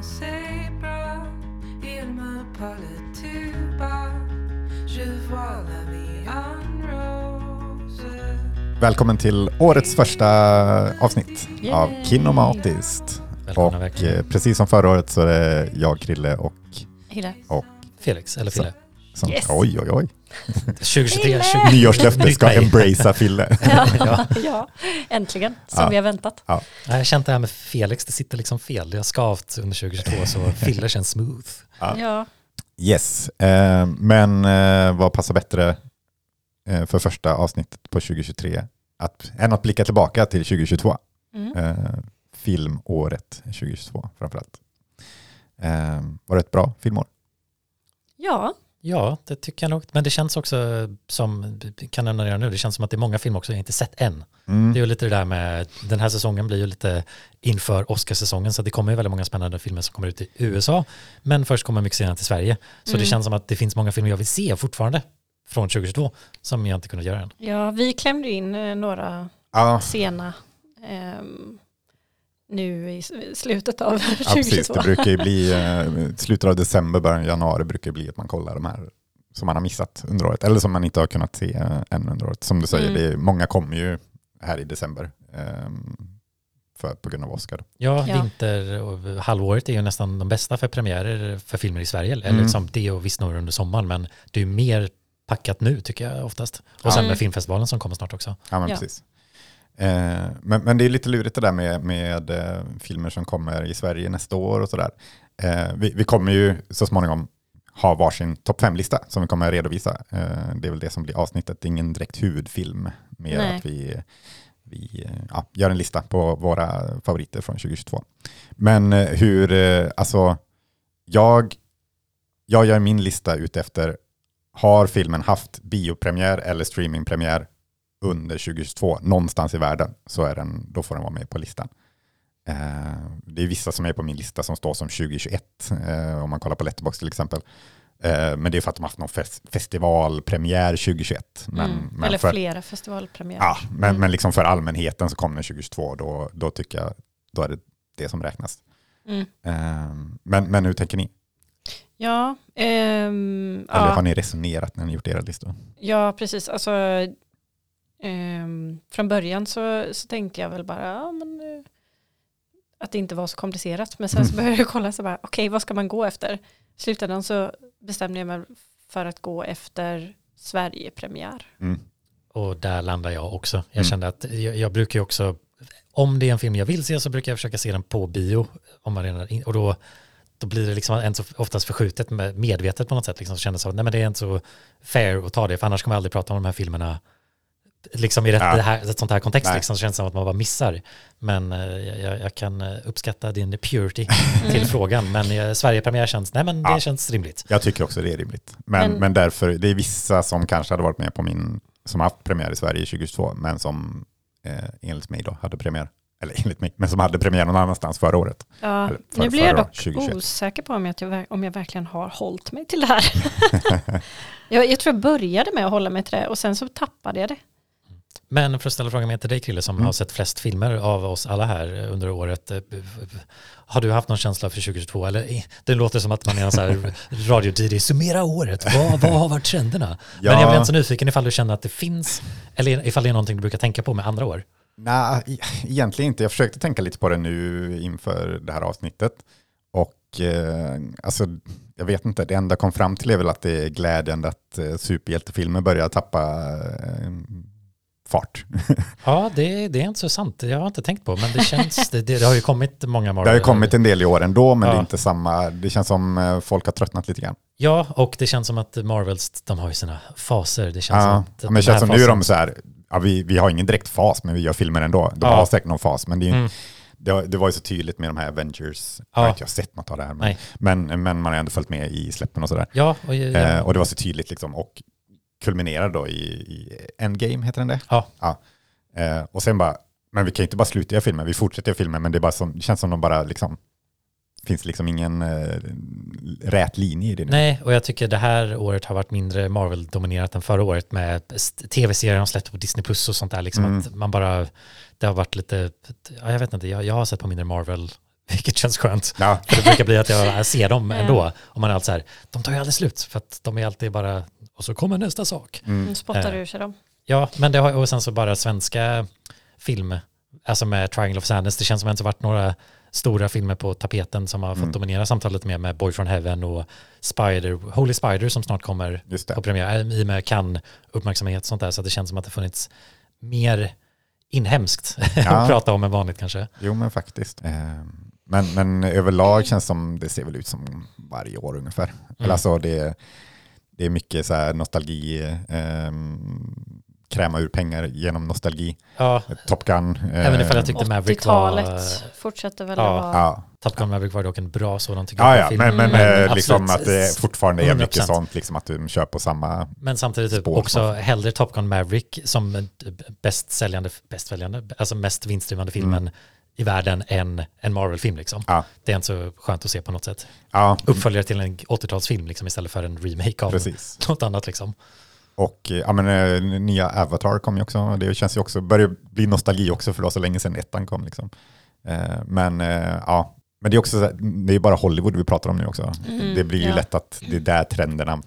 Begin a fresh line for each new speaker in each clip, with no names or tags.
c'est bras, il me parle tout bas. Je vois la vie en rose.
Välkommen till årets första avsnitt
Yay!
av Kinomatiskt.
Välkomna
Och
verkligen.
eh, precis som förra året så är det jag, Krille och...
Hille.
Felix, eller Fille.
Som,
Yes.
Oj, oj, oj.
2023,
Fille!
20...
Nyårslöfte ska embracea Fille.
Ja, ja, äntligen. Som
Ja.
vi har väntat.
Nej, Jag har känt det här med Felix, det sitter liksom fel. Det har skavt under 2022 så Fille känns smooth.
Ja.
Ja.
Yes, eh, men eh, vad passar bättre eh, för första avsnittet på 2023 att, än att blicka tillbaka till 2022?
Mm.
Eh, filmåret 2022 framförallt. Eh, var det ett bra filmår?
ja,
Ja, det tycker jag nog. Men det känns också som, kan jag nämna redan nu, det känns som att det är många filmer också jag inte sett än.
Mm.
Det är ju lite det där med, den här säsongen blir ju lite inför Oscarsäsongen så det kommer ju väldigt många spännande filmer som kommer ut i USA. Men först kommer mycket senare till Sverige. Så
Mm.
det känns som att det finns många filmer jag vill se fortfarande från 2022 som jag inte kunnat göra än.
ja, vi klämde in eh, några
Ja,
sena ehm, nu i slutet av
Ja, precis.
2022.
Det brukar ju bli eh, slutet av december, början av januari brukar det bli att man kollar de här som man har missat under året, eller som man inte har kunnat se eh, än under året. Som du säger,
Mm.
det är, många kommer ju här i december eh, för, på grund av Oscar.
Ja,
Ja.
vinter och halvåret är ju nästan de bästa för premiärer för filmer i Sverige. Eller
Mm.
som det och visst några under sommaren, men det är ju mer packat nu tycker jag oftast. Och sen
Ja.
med filmfestivalen som kommer snart också.
Ja, men
Ja.
precis. Eh, men, men det är lite lurigt det där med, med eh, filmer som kommer i Sverige nästa år och sådär. Eh, vi, vi kommer ju så småningom ha varsin topp fem-lista som vi kommer att redovisa. Eh, det är väl det som blir avsnittet, det är ingen direkt huvudfilm, mer
Nej.
att vi, vi eh, ja, gör en lista på våra favoriter från 2022. Men eh, hur, alltså, jag, jag gör min lista utefter, har filmen haft biopremiär eller streamingpremiär under 2022 någonstans i världen så är den, då får den vara med på listan. Eh, det är vissa som är på min lista som står som 2021 eh, om man kollar på Letterboxd till exempel. Eh, men det är för att de har haft någon fes- festivalpremiär 2021. Men,
Mm.
men
Eller
för,
flera festivalpremiärer.
Ja, men,
Mm.
men liksom för allmänheten så kommer den 2022 då, då tycker jag då är det det som räknas.
Mm.
Men, men hur tänker ni?
Ja, ehm,
Eller
ja.
har ni resonerat när ni gjort era listor?
Ja, precis. Alltså, ehm, från början så, så tänkte jag väl bara ja, men, eh, att det inte var så komplicerat. Men sen så
Mm.
började jag kolla så bara, okej, vad ska man gå efter? I slutändan så bestämde jag mig för att gå efter Sverigepremiär.
Mm.
Och där landar jag också. Jag
Mm.
kände att jag, jag brukar ju också, om det är en film jag vill se så brukar jag försöka se den på bio. Om man redan, och då, då blir det liksom en så oftast förskjutet med, medvetet på något sätt. Liksom, så kändes det som, nej men det är inte så fair att ta det, för annars kommer jag aldrig prata om de här filmerna liksom i rätt,
Ja.
det här, ett sånt här kontext.
Nej.
Liksom, så känns det som att man bara missar. Men eh, jag, jag kan eh, uppskatta din purity till
Mm.
frågan. Men eh, Sverigepremiär känns, nej men det
Ja.
känns rimligt.
Jag tycker också det är rimligt. Men, men,
Men-
därför, det är vissa som kanske hade varit med på min, som haft premiär i Sverige 2022, men som eh, enligt mig då hade premiär, eller enligt mig, men som hade premiär någon annanstans förra året.
Ja,
för-
nu blir jag dock
2021.
osäker på om jag, om jag verkligen har hållit mig till det här. jag, jag tror jag började med att hålla mig till det och sen så tappade jag det.
Men för att ställa frågan med till dig Krille som
Mm.
har sett flest filmer av oss alla här under året. eh, Har du haft någon känsla för 2022? Eller eh, det låter som att man är en sån här radio summera året, vad, vad har varit trenderna?
Ja.
Men jag blir inte så nyfiken ifall du känner att det finns, eller ifall det är någonting du brukar tänka på med andra år.
Nej, egentligen inte. Jag försökte tänka lite på det nu inför det här avsnittet. Och eh, alltså, jag vet inte, det enda jag kom fram till är väl att det är glädjande att eh, superhjältefilmer börjar tappa eh, fart.
Ja, det, det är inte så sant. Jag har inte tänkt på, men det känns, det, det har ju kommit många Marvel.
Det har ju kommit en del i år ändå, men
Ja.
det är inte samma. Det känns som eh, folk har tröttnat lite grann.
Ja, och det känns som att Marvels, de har ju sina faser. Det känns som
Ja,
att
men det känns som nu är
fasen-
de så här, ja, vi, vi har ingen direkt fas, men vi gör filmer ändå. De
Ja.
har säkert någon fas, men det, är, ju-
Mm.
det, det var ju så tydligt med de här Avengers.
Ja.
Jag har inte sett något av det här, men, men, men man har ändå följt med i släppen och sådär.
Ja, och, ja.
Eh, och det var så tydligt liksom, och kulminerade då i, i Endgame, heter den det?
Ja.
Eh, och sen bara, men vi kan ju inte bara sluta göra filmer, vi fortsätter göra filmer, men det, är bara som, det känns som de bara liksom, finns liksom ingen eh, rät linje i det nu.
Nej, och jag tycker det här året har varit mindre Marvel-dominerat än förra året med tv-serier de släppte på Disney Plus och sånt där. Liksom
Mm.
att man bara, det har varit lite, ja, jag vet inte, jag, jag har sett på mindre Marvel vilket känns skönt.
Ja,
För det brukar bli att jag ser dem
Ja.
ändå. Och man är alltid så här, de tar ju aldrig slut för att de är alltid bara, och så kommer nästa sak.
mm.
Nu spottar
Eh.
ur sig dem.
Ja, men det har, och sen så bara svenska film, alltså med Triangle of Sadness, det känns som att det inte varit några stora filmer på tapeten som har fått
Mm.
dominera samtalet med, med Boy from Heaven och Spider, Holy Spider som snart kommer
det.
på premiär, i och med kan uppmärksamhet och sånt där, så att det känns som att det funnits mer inhemskt
Ja.
att prata om än vanligt kanske.
Jo men faktiskt. Eh, Men, men överlag känns som det ser väl ut som varje år ungefär. Eller alltså det, det är mycket så här nostalgi, eh, kräma ur pengar genom nostalgi.
Ja,
Top Gun. eh,
Även ifall jag tyckte Maverick var...
80-talet fortsätter väl
Ja.
att vara...
Ja,
Top Gun Maverick var dock en bra sådan tycker
ja,
jag.
ja
film.
men, men,
Mm.
eh, liksom
Absolut.
att det fortfarande är mycket
100%.
sånt, liksom att du kör på samma.
Men samtidigt typ också hellre Top Gun Maverick som bäst säljande, bäst säljande, alltså mest vinstdrivande filmen i världen än en Marvel-film liksom.
Ja,
Det är inte så skönt att se på något sätt.
ja
Uppföljare till en 80-talsfilm liksom istället för en remake av
precis.
något annat liksom.
Och eh, ja, men, eh, nya Avatar kom ju också. Det känns ju också, börjar bli nostalgi också för det var så länge sedan ettan kom. Liksom. Eh, men eh, ja, men det är också det är bara Hollywood vi pratar om nu också.
Mm,
det blir ju
ja.
lätt att det är där trenderna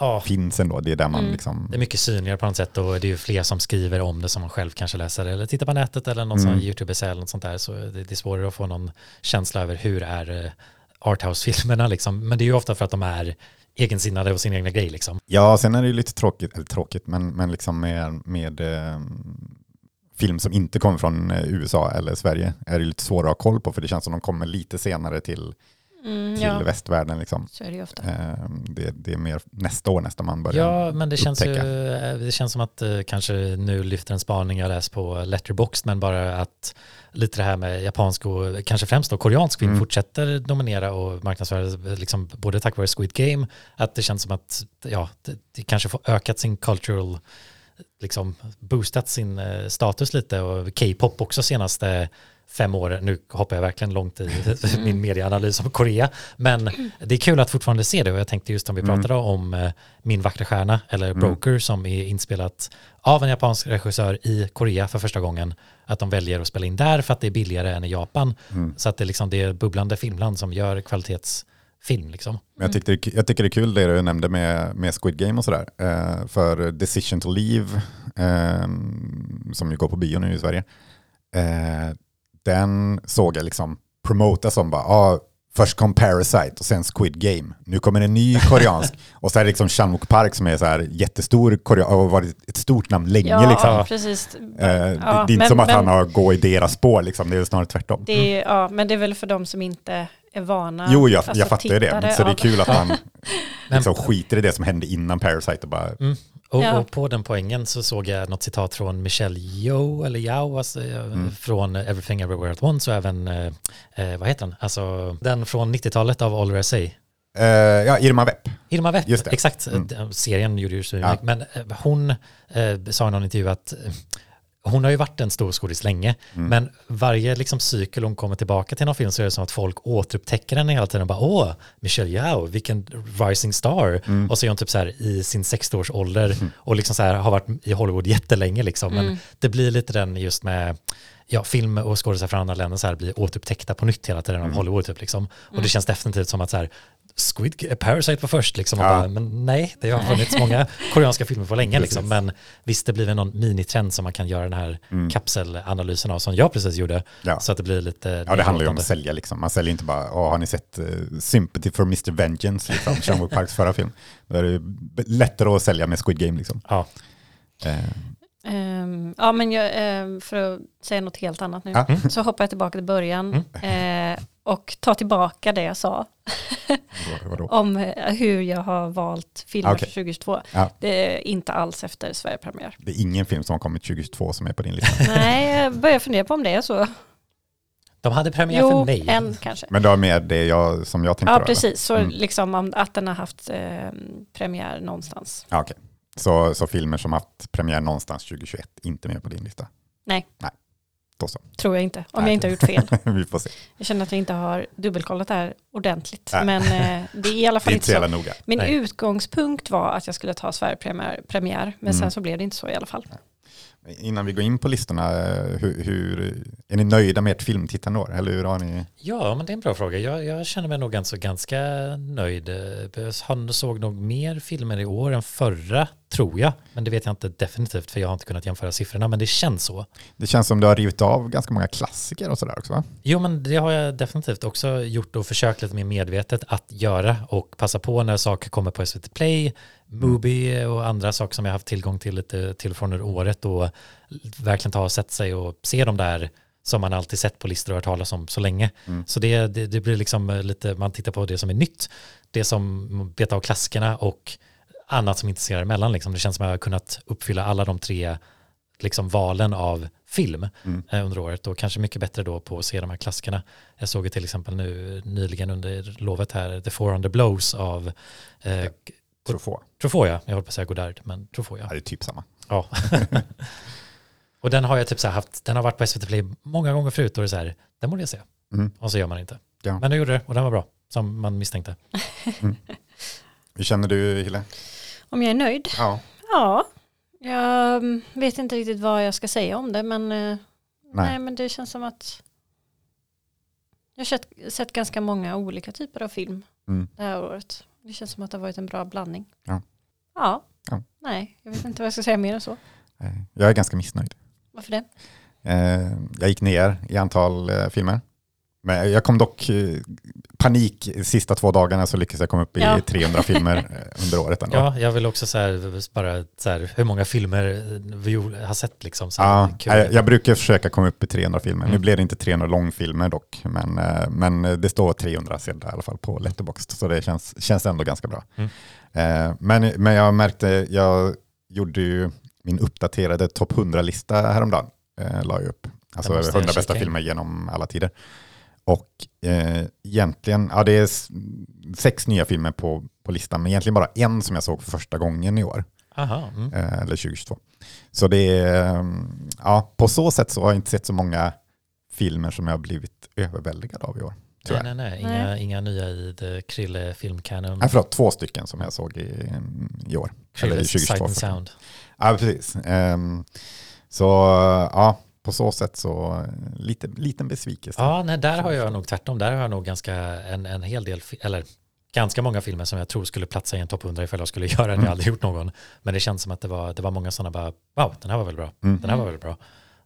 Ja,
finns ändå. Det är där man
Mm.
liksom...
det är mycket synligare på något sätt och det är ju fler som skriver om det som man själv kanske läser eller tittar på nätet eller någon
Mm.
sån YouTube-essay eller något sånt där så det, det är svårare att få någon känsla över hur är eh, arthouse-filmerna liksom. Men det är ju ofta för att de är egensinnade och sin egna grej liksom.
Ja, sen är det ju lite tråkigt, eller tråkigt, men, men liksom med, med eh, film som inte kommer från eh, USA eller Sverige är det lite svårare att ha koll på för det känns som de kommer lite senare till,
Mm,
till
ja,
västvärlden. Liksom.
så är det ju ofta.
Eh, det, det är mer nästa år nästan man börjar.
Ja, men det känns, ju,
upptäcka.
eh, det känns som att eh, kanske nu lyfter en spaning jag läst på Letterboxd, men bara att lite det här med japansk och kanske främst då koreansk film
Mm.
fortsätter dominera och marknadsföra, liksom, både tack vare Squid Game, att det känns som att ja, det, det kanske får ökat sin cultural, liksom boostat sin eh, status lite och K-pop också senaste fem år, nu hoppar jag verkligen långt i min medieanalys om Korea, men det är kul att fortfarande se det och jag tänkte just om vi
Mm.
pratade om eh, Min vackra stjärna eller
Mm.
Broker som är inspelat av en japansk regissör i Korea för första gången, att de väljer att spela in där för att det är billigare än i Japan,
Mm.
så att det, liksom, det är bubblande filmland som gör kvalitetsfilm liksom.
Jag, tyckte, jag tycker det är kul det du nämnde med, med Squid Game och sådär. Eh, för Decision to Leave, eh, som ju går på bio nu i Sverige, eh, den såg jag liksom promota som bara, ah, först kom Parasite och sen Squid Game. Nu kommer en ny koreansk. och så är det liksom Chan-wook Park som är så här jättestor korean och har varit ett stort namn länge.
Ja,
liksom.
precis.
Eh, det, det
Ja,
är inte
men-
som att
men-
han har gått i deras spår, liksom. det är snarare tvärtom.
Det är, ja, men det är väl för de som inte är vana.
Jo, jag,
alltså
jag fattar det. Så det är kul att man liksom skiter i det som hände innan Parasite och bara
Mm. Och,
Ja.
och på den poängen så såg jag något citat från Michelle Yeoh, eller Yao, alltså, eh,
Mm.
från Everything Everywhere at Once och även, eh, eh, vad heter den? Alltså den från 90-talet av All I Say.
Eh, ja, Irma Wepp.
Irma Wepp, exakt.
Mm.
Serien gjorde ju så
Ja.
mycket. Men eh, hon eh, sa i någon intervju att eh, hon har ju varit en stor skådis länge,
Mm.
men varje liksom, cykel hon kommer tillbaka till någon film så är det som att folk återupptäcker henne hela tiden och bara åh, Michelle Yeoh, vilken rising star.
Mm.
Och så är hon typ så här i sin 60-årsålder och liksom så här har varit i Hollywood jättelänge liksom. Men
Mm.
det blir lite den just med ja, film och skådespelare från andra länder så här blir återupptäckta på nytt hela tiden av
Mm.
Hollywood typ liksom. Och det känns definitivt som att så här, Squid Parasite var först liksom. Och
Ja.
bara, men nej, det har funnits många koreanska filmer på länge liksom. Men visst, det blir någon minitrend som man kan göra den här
Mm.
kapselanalysen av som jag precis gjorde.
Ja.
Så att det blir lite...
Ja, det handlar ju om att sälja liksom. Man säljer inte bara, Åh, har ni sett uh, Sympathy for Mr. Vengeance, liksom, Chan-wook Parks förra film. Då är det lättare att sälja med Squid Game liksom.
Ja,
Eh,
Ehm, ja, men jag, ehm, för att säga något helt annat nu,
Ja.
så hoppar jag tillbaka till början
Mm.
Och tar tillbaka det jag sa om eh, hur jag har valt filmer
okej.
för 2022.
Ja.
Det är inte alls efter Sverigepremiär.
Det är ingen film som har kommit 2022 som är på din lista.
Nej, jag börjar fundera på om det är så.
de hade premiär för
Jo,
mig.
en kanske.
Men du har med det jag, som jag tänkte
Ja,
då, eller?
precis. Så
Mm.
liksom om, att den har haft eh, premiär någonstans.
Ja, okej. Så, så filmer som haft premiär någonstans 2021, inte med på din lista?
Nej.
Nej, då så.
Tror jag inte, om
Nej.
jag inte har gjort fel.
Vi får se.
Jag känner att jag inte har dubbelkollat det här ordentligt.
Nej.
Men eh, det är i alla fall
inte
inte
så noga.
Min
Nej.
utgångspunkt var att jag skulle ta Sverigepremiär, premiär, men
Mm.
sen så blev det inte så i alla fall.
Innan vi går in på listorna, eh, hur, hur, är ni nöjda med ert filmtittande år? Eller hur har ni?
Ja, men det är en bra fråga. Jag, jag känner mig nog ganska, ganska nöjd. Han såg nog mer filmer i år än förra, tror jag. Men det vet jag inte definitivt, för jag har inte kunnat jämföra siffrorna, men det känns så.
Det känns som du har rivit av ganska många klassiker och sådär också va?
Jo, men det har jag definitivt också gjort och försökt lite mer medvetet att göra och passa på när saker kommer på SVT Play, Mubi och andra saker som jag haft tillgång till lite till från under året och verkligen ta och sätta sig och se de där som man alltid sett på listor och hört talas om så länge.
Mm.
Så det, det, det blir liksom lite, man tittar på det som är nytt, det som betar av klassikerna och annat som intresserar emellan. Liksom. Det känns som att jag har kunnat uppfylla alla de tre liksom, valen av film
Mm.
eh, under året och kanske mycket bättre då på att se de här klassikerna. Jag såg ju till exempel nu nyligen under lovet här The Four Under Blows av eh,
Truffaut.
Truffaut ja, jag håller på att säga Godard, men Truffaut
Ja,
ja.
det är typ samma.
ja. och den har jag typ så här haft, den har varit på SVT Play många gånger förut och det är så här, den borde jag se.
Mm.
Och så gör man inte.
Ja.
Men du gjorde det och den var bra, som man misstänkte.
Hur känner du Hille?
Om jag är nöjd?
Ja.
Ja, jag mm, vet inte riktigt vad jag ska säga om det men eh, nej,
Nej.
men det känns som att jag har sett, sett ganska många olika typer av film
Mm.
det här året. Det känns som att det har varit en bra blandning.
Ja.
Ja.
Ja.
Nej, jag vet inte vad jag ska säga mer än så.
Eh, Jag är ganska missnöjd.
Varför det?
Eh, Jag gick ner i antal eh, filmer. Men jag kom dock eh, panik sista två dagarna så lyckades jag komma upp i
Ja.
300 filmer eh, under året ändå.
Ja, jag vill också så här, bara så här, hur många filmer vi har sett liksom. Så
Ja, jag, jag brukar försöka komma upp i 300 filmer. Nu
Mm.
blev det inte 300 långfilmer dock, men, eh, men det står 300 sedlar i alla fall på Letterboxd, så det känns, känns ändå ganska bra.
Mm.
Eh, Men, men jag märkte, jag gjorde ju min uppdaterade topp 100-lista häromdagen, eh, la jag upp. Alltså
Den måste jag
100 bästa filmer genom alla tider. Och eh, egentligen, ja det är sex nya filmer på, på listan, men egentligen bara en som jag såg för första gången i år
Aha, mm.
eh, eller 2022. Så det är, eh, ja, på så sätt så har jag inte sett så många filmer som jag har blivit överväldigad av i år.
Nej, nej, nej. Inga, inga nya i The Krille filmkanon.
Nej, förlåt, två stycken som jag såg i, i år. Eller i
Krilles Sight
2022.
and Sound.
Ja, precis. Ehm, så ja, på så sätt så eh, lite, liten besvikelse.
Ja, nej, där har jag nog tvärtom. Där har jag nog ganska en, en hel del, eller ganska många filmer som jag tror skulle platsa i en topp 100 ifall jag skulle göra det.
Mm.
Jag har aldrig gjort någon. Men det känns som att det var, det var många sådana bara, wow, den här var väl bra.
Mm.
Den här var väl bra.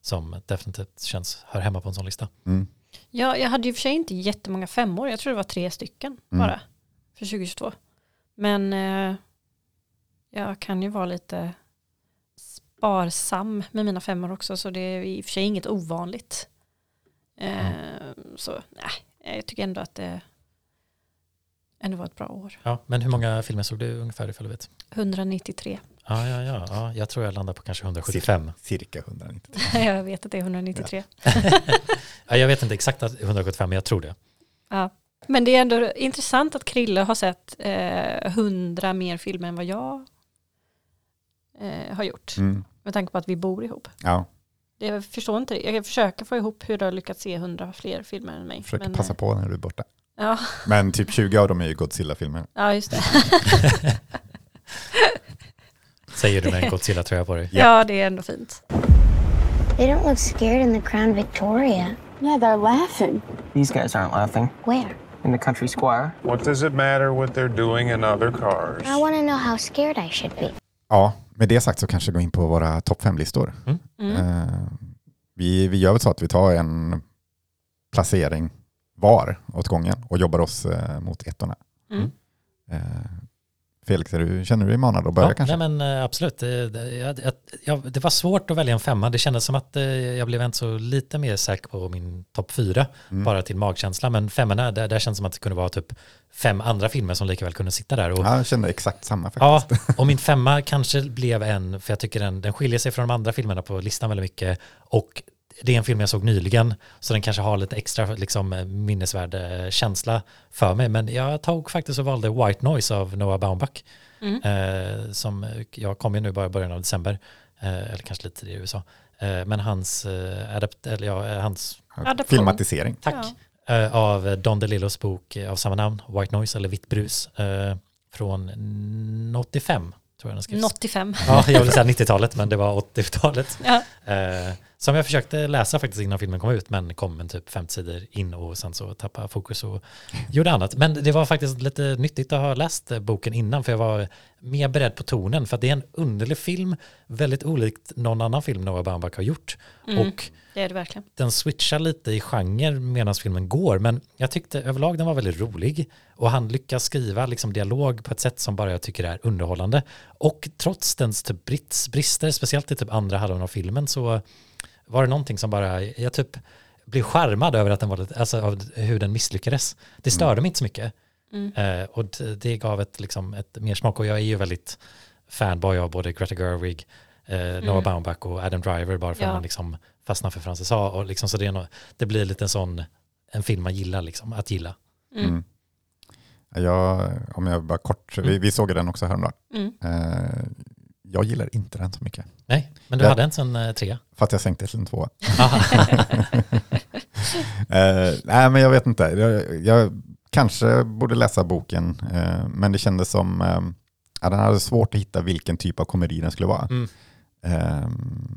Som definitivt känns, hör hemma på en sån lista.
Mm.
Ja, jag hade ju för sig inte jättemånga femmor. Jag tror det var tre stycken
Mm.
bara för 2022. Men eh, jag kan ju vara lite sparsam med mina femmor också så det är i och för sig inget ovanligt. Eh, Så nej, jag tycker ändå att det ändå var ett bra år.
Ja, men hur många filmer såg du ungefär ifall du vet?
193.
Ja, ja, ja, ja. Jag tror jag landar på kanske 175.
Cirka 190.
jag vet att det är 193.
Ja, jag vet inte exakt att 175, men jag tror det.
Ja. Men det är ändå intressant att Krille har sett eh, 100 mer filmer än vad jag eh, har gjort.
Mm.
Med tanke på att vi bor ihop.
Ja,
Det, jag förstår inte det. Jag försöker få ihop hur du har lyckats se 100 fler filmer än mig.
försöker
Men,
passa på när du är borta.
Ja,
Men typ 20 av dem är ju Godzilla-filmer.
ja, just det.
Säger du med en Godzilla-tröja på dig.
Ja.
Ja, det är ändå fint.
They don't look scared in the Crown Victoria.
Yeah, they're laughing.
These guys aren't laughing.
Where?
In the country square.
What does it matter what they're doing in other cars?
I want to know how scared I should be.
Ja, med det sagt så kanske gå in på våra topp fem-listor.
Mm.
Eh, vi, vi gör väl så att vi tar en placering var åt gången och jobbar oss eh, mot ettorna.
Mm.
Eh, Felix, du, känner du dig manad att börja
Ja,
kanske?
nej men eh, absolut. Det, det, jag, det var svårt att välja en femma. Det kändes som att eh, jag blev ändå så lite mer säker på min topp fyra,
Mm.
bara till magkänsla. Men femmorna, där, där känns det som att det kunde vara typ fem andra filmer som lika väl kunde sitta där. Och,
Ja, jag kände exakt samma
Ja,
faktiskt.
och min femma kanske blev en, för jag tycker den, den skiljer sig från de andra filmerna på listan väldigt mycket. Och det är en film jag såg nyligen, så den kanske har lite extra liksom, minnesvärd eh, känsla för mig. Men jag tog faktiskt och valde White Noise av Noah Baumbach.
Mm.
Eh, som jag kom ju nu bara i början av december, eh, eller kanske lite tidigare i USA. Eh, men hans, eh, adapt, eller ja, eh, hans
Adaption.
Filmatisering.
Tack. Eh, av Don DeLillos bok eh, av samma namn, White Noise eller Vitt brus, eh, från 85 tror jag den skrevs.
85.
Ja, jag vill säga 90-talet, men det var 80-talet.
Ja.
Eh, som jag försökte läsa faktiskt innan filmen kom ut, men kom en typ 50 sidor in och sen så tappade fokus och gjorde annat. Men det var faktiskt lite nyttigt att ha läst boken innan, för jag var mer beredd på tonen, för att det är en underlig film, väldigt olikt någon annan film Noah Baumbach har gjort.
Mm.
Och
Det är det verkligen.
den switchar lite i genre medan filmen går, men jag tyckte överlag den var väldigt rolig och han lyckas skriva liksom dialog på ett sätt som bara jag tycker är underhållande. Och trots dens typ brister, speciellt i typ andra halvan av filmen, så var det någonting som bara, jag typ blev charmad över att den var lite, alltså av hur den misslyckades. Det störde mig inte så mycket.
Mm.
Eh, och det, det gav ett, liksom, ett mer smak och jag är ju väldigt fanboy av både Greta Gerwig, eh, Noah Baumbach och Adam Driver bara för
Mm. Ja.
att man liksom fastnar för Frances A. Och liksom, så det, är nog, det blir lite en sån, en film man gillar liksom, att gilla.
Mm.
Mm. Jag, om jag bara kort, vi, vi såg den också häromdagen.
Mm.
Eh, jag gillar inte den så mycket.
Nej, men du
Ja.
hade en sån eh, trea.
För att jag sänkte till en tvåa. Eh, nej, men jag vet inte. Jag, jag kanske borde läsa boken, eh, men det kändes som eh, ja, den hade svårt att hitta vilken typ av komedi den skulle vara.
Mm.
Eh,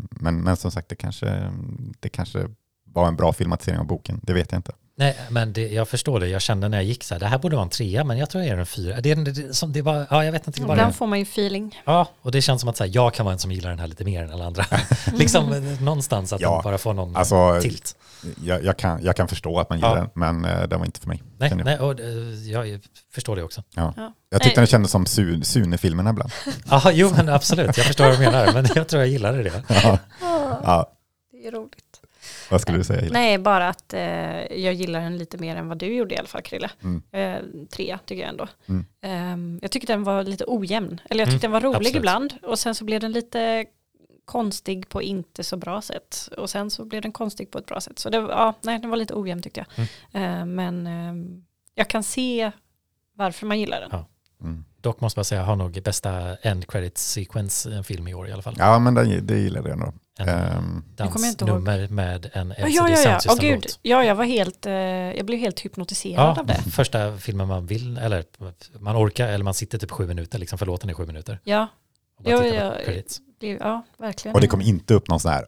men, men som sagt, det kanske, det kanske var en bra filmatisering av boken. Det vet jag inte.
Nej, men det, jag förstår det. Jag kände när jag gick så här, det här borde vara en trea, men jag tror jag är en fyra. Det, det, det, som, det var, ja, jag vet inte.
Ibland
det.
får man ju feeling.
Ja, och det känns som att så här, jag kan vara en som gillar den här lite mer än alla andra. liksom eh, någonstans att
Ja,
bara får någon
alltså,
tilt.
Jag, jag, kan, jag kan förstå att man gillar
Ja.
den, men eh, den var inte för mig.
Nej,
jag.
nej och, eh, jag förstår det också.
Ja.
Ja.
Jag tyckte
Nej.
den kändes som Su- Sune-filmerna ibland.
Ja, jo, men absolut. Jag förstår vad du menar, men jag tror jag gillade det.
Ja. Ja,
Det är roligt.
Vad skulle du säga?
Nej, bara att eh, jag gillar den lite mer än vad du gjorde i alla fall, Krille.
Mm.
Eh, tre tycker jag ändå.
Mm.
Ehm, jag tyckte den var lite ojämn. Eller jag
Mm,
tyckte den var rolig
absolut.
ibland. Och sen så blev den lite konstig på inte så bra sätt. Och sen så blev den konstig på ett bra sätt. Så det, ja, nej, den var lite ojämn tyckte jag.
Mm.
Eh, men ehm, jag kan se varför man gillar den.
Ja.
Mm.
Dock måste jag säga, jag har nog bästa end credit sequence i en film i år i alla fall.
Ja, men den, det gillade jag nog.
En
Ehm,
inte ihåg.
dansnummer med en
Ja,
LCD
ja, ja.
Sound
Åh gud. Ja, jag var helt, eh, jag blev helt hypnotiserad
Ja,
av det.
första filmen man vill, eller man orkar, eller man sitter typ sju minuter, liksom för låten är sju minuter.
Ja, Ja, ja, det, ja verkligen.
och det kom inte upp någon sån här,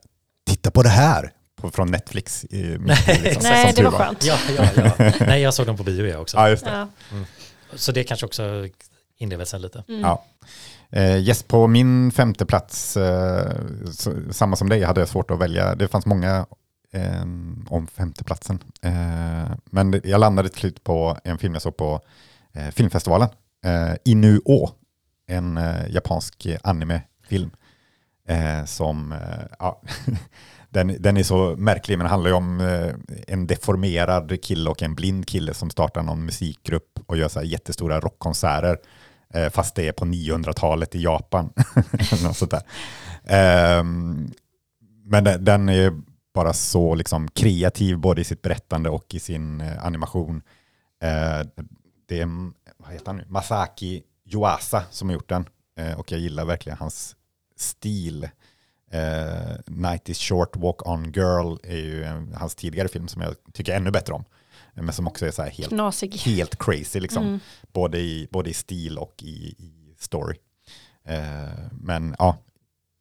titta på det här, på, från Netflix. I,
Nej,
liksom,
Nej, det var skönt.
Ja, ja, ja. Nej, jag såg dem på bio jag också.
Ja, just det.
Ja.
Så det kanske också inlevelsen lite.
Mm.
Ja. Eh, yes, på min femte plats, eh, så, samma som dig, hade jag svårt att välja. Det fanns många eh, om femteplatsen. Eh, men det, jag landade till slut på en film jag såg på eh, filmfestivalen. Eh, Inuo, en eh, japansk animefilm. Eh, som, eh, ja, den, den är så märklig, men det handlar ju om eh, en deformerad kille och en blind kille som startar någon musikgrupp och gör så här jättestora rockkonserter. Eh, fast det är på 900-talet i Japan. Något sånt där. Ehm, men den, den är bara så liksom kreativ både i sitt berättande och i sin eh, animation. Det är, vad heter han nu? Masaki Yuasa som har gjort den. Och jag gillar verkligen hans stil. Eh, Night is short, walk on girl är ju en, hans tidigare film som jag tycker ännu bättre om. Men som också är så här helt
Knasig.
helt crazy, liksom.
Mm.
både, i, både i stil och i, i story. Eh, men ja,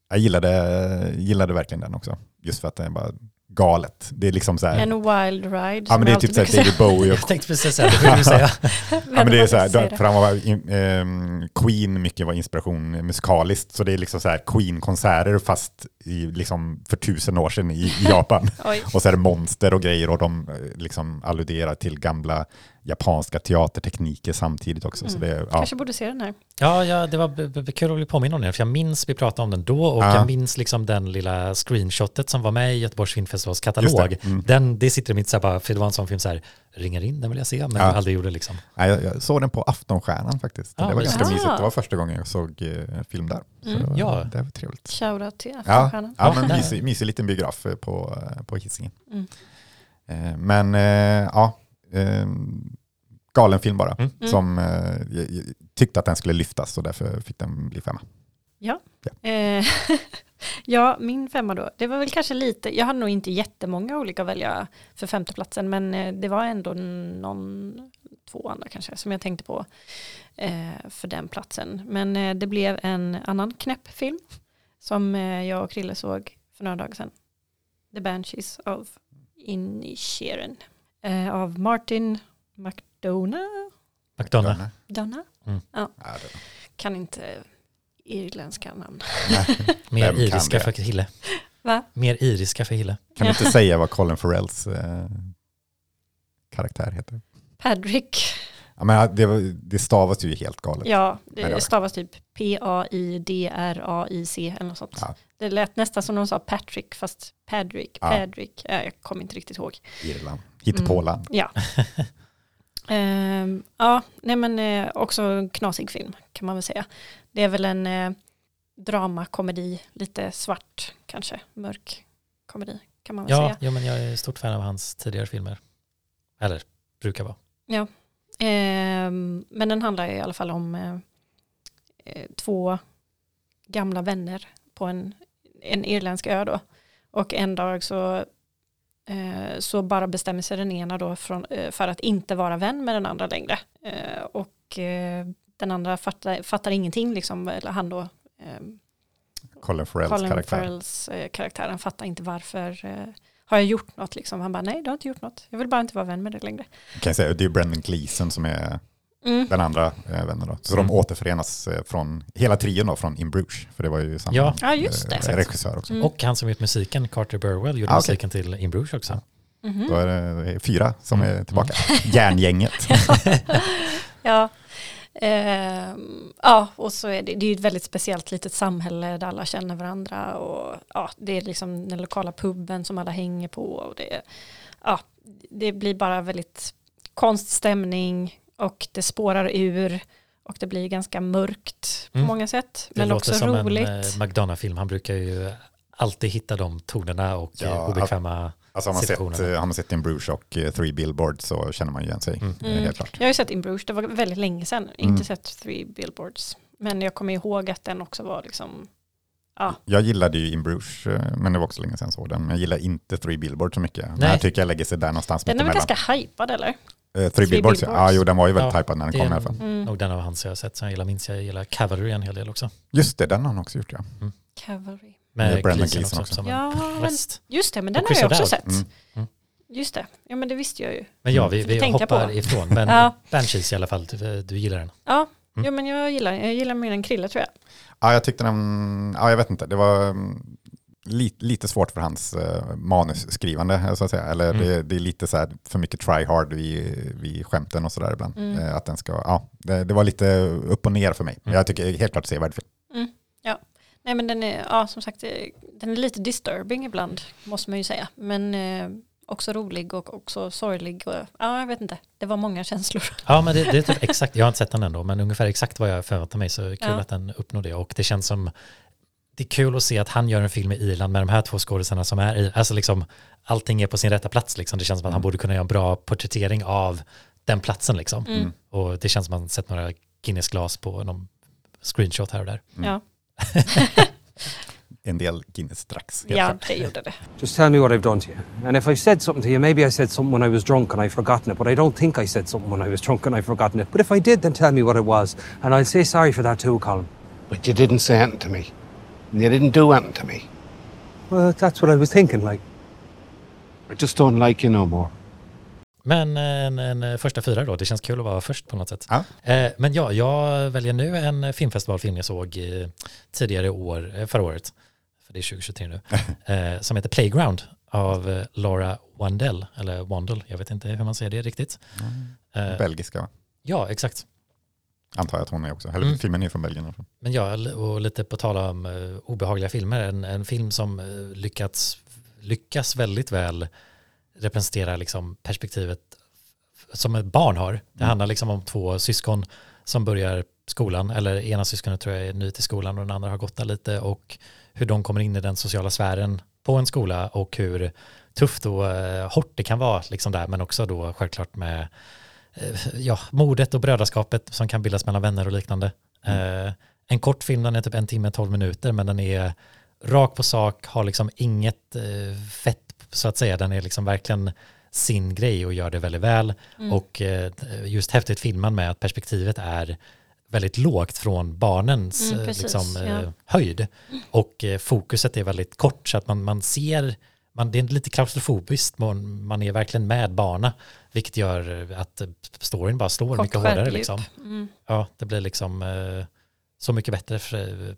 jag gillade, gillade verkligen den också. Just för att den bara galet. Det är liksom så här,
En wild ride.
ja, men det är typ så här David Bowie och
Jag tänkte precis säga, det du säga.
Ja, men det är så här,
Säger
för han var, ehm, Queen mycket var inspiration musikaliskt, så det är liksom så här Queen-konserter fast i, liksom för tusen år sedan i, i Japan. Och så är det monster och grejer och de eh, liksom alluderar till gamla japanska teatertekniker samtidigt också. Så det, ja.
Kanske borde se den här.
Ja, ja, det var kul att bli påminn om den, för jag minns vi pratade om den då och
Ja.
jag minns liksom den lilla screenshotet som var med i Göteborgs filmfestivals katalog.
det, mm.
Den, det sitter i mitt så här bara, för det var en sån film så här, ringar in, den vill jag se, men
Ja.
jag aldrig gjorde liksom.
Nej, jag, jag såg den på Aftonstjärnan faktiskt.
Ja,
det var
men-
ganska
Ah.
mysigt. Det var första gången jag såg eh, film där. Så
Mm.
det, var,
Ja.
det var trevligt.
Shoutout till
Ja,
Aftonstjärnan.
ja men
där.
mysig, mysig liten biograf eh, på, eh, på Hisingen.
Mm.
Eh, Men eh, ja, eh, galen film bara.
Mm.
Som eh, jag, jag tyckte att den skulle lyftas och därför fick den bli femma.
Eh, ja, min femma då. Det var väl kanske lite, jag hade nog inte jättemånga olika att välja för femteplatsen, men eh, det var ändå någon, två andra kanske, som jag tänkte på. eh, för den platsen. Men eh, det blev en annan knäpp film som eh, jag och Krille såg för några dagar sedan. The Banshees of Inisherin. Eh, av Martin McDonough.
McDonough.
Donna?
Ja, det-
Kan inte irländska namn.
Mer
Vem kan
iriska för Hille.
Va?
Mer iriska för Hille.
Kan du inte säga vad Colin Farrells eh, karaktär heter?
Patrick.
Ja, men det, var- det stavas ju helt galet.
Ja,
det-
stavas typ P-A-I-D-R-A-I-C eller något sånt.
Ja.
Det lät nästan som de sa Patrick fast Patrick,
Ja.
Patrick, ja, jag kommer inte riktigt ihåg.
Irland. Hittepåland.
Ja. Ehm, ja, nej men eh, också en knasig film kan man väl säga. Det är väl en eh, dramakomedi, lite svart kanske, mörk komedi kan man väl
Ja,
säga.
jo, men jag är stort fan av hans tidigare filmer. Eller brukar vara.
Ehm, men den handlar i alla fall om eh, två gamla vänner på en, en irländsk ö då. Och en dag så, så bara bestämmer sig den ena då från, eh, för att inte vara vän med den andra längre. Eh, och eh, den andra fattar, fattar ingenting, liksom, eller han då, eh,
Colin Farrells
Colin
karaktär.
Farrells eh, karaktär, han fattar inte varför, eh, har jag gjort något liksom? Han bara, nej du har inte gjort något, jag vill bara inte vara vän med dig längre.
Kan jag säga, det är Brendan Gleeson som är
Mm.
den andra eh, vännen. Då. Så
Mm.
de återförenas eh, från hela trion då, från In Bruges. För det var ju samma
Ja.
Ja, just det.
eh, regissör också.
Mm.
Och han som gjort musiken, Carter Burwell, gjorde
Ah, okej.
musiken till In Bruges också.
Mhm.
Då är det, fyra som
Mm.
är tillbaka. Järngänget.
ja. Ehm, ja, och så är det, det är ett väldigt speciellt litet samhälle där alla känner varandra och ja, det är liksom den lokala puben som alla hänger på och det, ja, det blir bara väldigt konstig stämning och det spårar ur och det blir ganska mörkt på
Mm.
många sätt
Det
men
låter
också
som
roligt.
en eh, McDonough-film. Han brukar ju alltid hitta de tonerna och
Ja,
ja, obekväma...
Alltså har man, sett,
Situationen.
eh, har man sett In Bruges och eh, Three Billboards så känner man ju igen sig.
Mm.
eh,
Mm.
Helt klart.
Jag har ju sett In Bruges, det var väldigt länge sedan,
Mm.
inte sett Three Billboards. Men jag kommer ihåg att den också var liksom, ja,
Jag gillade ju In Bruges, eh, men det var också länge sedan jag såg den. Men jag gillar inte Three Billboards så mycket. Men
Nej.
jag tycker jag lägger sig där någonstans
den är väl ganska hypad eller?
Eh, Three, Billboards, ja.
Billboards.
ja. Jo, den var ju väldigt
Ja,
hypad när den kom i alla fall.
Mm.
Nog den av hans jag har sett. Så jag gillar, minns jag gillar Cavalry en hel del också.
Just det, den har han också gjort ja.
Cavalry.
Med
Med Brendan
Gleeson också,
också.
som
Ja, men,
rest.
just det, men den har jag också sett.
Mm.
Mm.
Just det, ja men det visste jag ju.
Men ja,
Mm.
vi, vi hoppar
på.
ifrån. Men
Ja.
Banshees i alla fall, du, du gillar den.
Ja,
Mm.
jo, men jag gillar, jag gillar mer än Krille tror jag.
Ja, jag tyckte den, ja jag vet inte, det var mm, lite, lite svårt för hans uh, manusskrivande eh, så att säga. Eller
Mm.
det, det är lite så här för mycket try hard vid, vid skämten och sådär ibland.
Mm.
Eh, att den ska, ja, det, det var lite upp och ner för mig.
Mm.
jag tycker helt klart sevärd film.
Nej men den är, ja som sagt, eh, den är lite disturbing ibland, måste man ju säga. Men eh, också rolig och också sorglig. Och, ja, jag vet inte, det var många känslor.
Ja, men det, det är typ exakt, jag har inte sett den ändå, men ungefär exakt vad jag förväntar mig, så kul
Ja.
att den uppnår det. Och det känns som, det är kul att se att han gör en film i Irland med de här två skådespelarna som är i, alltså liksom, allting är på sin rätta plats liksom. Det känns som att han
Mm.
borde kunna göra en bra porträttering av den platsen liksom.
Mm.
Och det känns som att man sett några Guinness-glas på någon screenshot här och där.
Mm.
Ja,
En del Guinness strax.
ja
klart.
det gjorde det.
Just tell me what I've done to you. And if I've said something to you, maybe I said something when I was drunk and I've forgotten it, but I don't think I said something when I was drunk and I've forgotten it. But if I did, then tell me what it was. And I'll say sorry for that too, Colin.
But you didn't say anything to me. And you didn't do anything to me.
Well, that's what I was thinking, like.
I just don't like you no more.
Men en, en första fyra då, det känns kul att vara först på något sätt.
Ja.
Eh, men ja, jag väljer nu en filmfestivalfilm jag såg eh, tidigare i år, eh, förra året, för det är 2023 nu, eh, som heter Playground av eh, Laura Wandell, eller Wandel, jag vet inte hur man säger det riktigt. Eh,
Belgiska va?
ja, exakt.
Antar jag att hon är också. Eller
Mm.
filmen är från Belgien.
Men ja, och lite på tal om uh, obehagliga filmer, en, en film som uh, lyckats, lyckas väldigt väl representera liksom perspektivet som ett barn har. Det
Mm.
handlar liksom om två syskon som börjar skolan, eller ena syskonet tror jag är ny till skolan och den andra har gått där lite och hur de kommer in i den sociala sfären på en skola och hur tufft och uh, hårt det kan vara liksom där, men också då självklart med eh, ja, modet och brödraskapet som kan bildas mellan vänner och liknande. Eh, en kort film, den är typ en timme, tolv minuter, men den är rak på sak, har liksom inget eh, fett så att säga. Den är liksom verkligen sin grej och gör det väldigt väl.
Mm.
Och eh, just häftigt filmad med att perspektivet är väldigt lågt från barnens
Mm,
eh,
precis,
liksom, eh,
ja.
höjd. Och eh, fokuset är väldigt kort så att man, man ser, man, det är lite klaustrofobiskt, man, man är verkligen med barna. Vilket gör att eh, storyn bara slår
Kort
mycket hårdare. Liksom.
Mm.
Ja, det blir liksom eh, så mycket bättre för,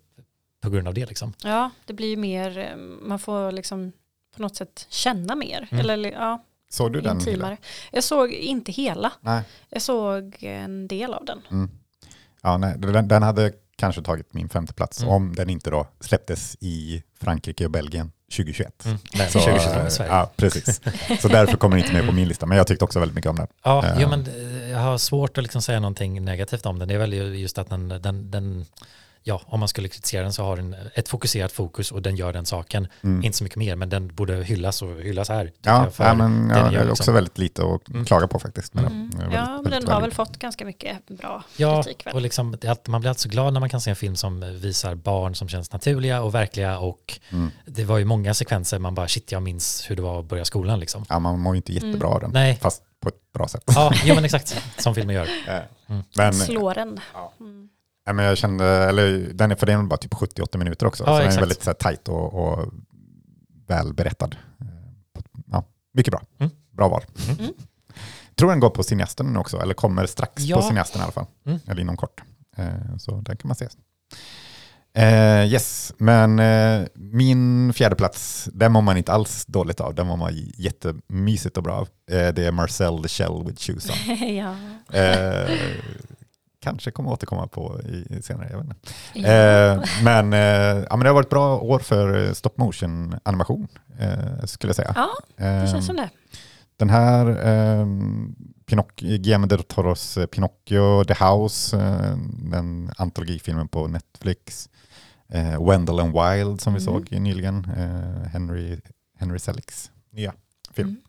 på grund av det. Liksom.
Ja, det blir ju mer, eh, man får liksom på något sätt känna mer.
Mm.
Eller ja,
Såg du den?
Intimare. Jag såg inte hela,
Nej.
jag såg en del av den.
Mm. Ja, nej, den, den hade kanske tagit min femte plats
Mm.
om den inte då släpptes i Frankrike och Belgien 2021.
Mm. Men
Så,
2022
eh,
i Sverige.
Ja, precis. Så därför kommer den inte med på min lista. Men jag tyckte också väldigt mycket om den.
Ja,
Eh.
jo, men eh, jag har svårt att liksom säga någonting negativt om den. Det är väl ju just att den, den, den ja, om man skulle kritisera den så har den ett fokuserat fokus och den gör den saken.
Mm.
Inte så mycket mer, men den borde hyllas och hyllas här.
Ja,
jag, för
ja, men
gör
har
liksom-
också väldigt lite att
Mm.
klaga på faktiskt. Med
Mm.
är
Ja,
väldigt-
men
väldigt
den har väl
väldigt-
fått ganska mycket bra
Ja,
kritik. Väl?
och liksom, det är alltid- man blir alltid så glad när man kan se en film som visar barn som känns naturliga och verkliga och
Mm.
det var ju många sekvenser man bara shit jag minns hur det var att börja skolan liksom.
Ja, man mår ju inte jättebra av den,
Nej.
fast på ett bra sätt.
Ja, jo men exakt, som filmer gör. Mm.
Men,
Slår den.
Ja.
Mm.
ja, men jag kände, eller den är för den är bara typ 78 minuter också.
Ja,
så den är
exakt.
väldigt så här, tajt och, och väl berättad. Ja, mycket bra.
Mm.
Bra val.
Mm.
Tror den går på cineasten också, eller kommer strax
Ja.
på cineasten i alla fall.
Mm.
Eller inom kort. Eh, Så den kan man se. Eh, yes, men eh, min fjärde plats, den mår man inte alls dåligt av. Den mår man jättemysigt och bra av. Eh, det är Marcel the Shell with Shoes on.
ja.
Eh, kanske kommer återkomma på i, senare, jag vet inte. Eh, men, eh, ja, men det har varit bra år för stop motion animation, eh, skulle jag säga.
ja, det
Eh,
känns som det.
Den här, eh, Pinoc- Guillermo del Toros eh, Pinocchio, The House, eh, den antologifilmen på Netflix, eh, Wendell and Wild som vi
Mm.
såg nyligen, eh, Henry, Henry Seligs nya film.
Mm.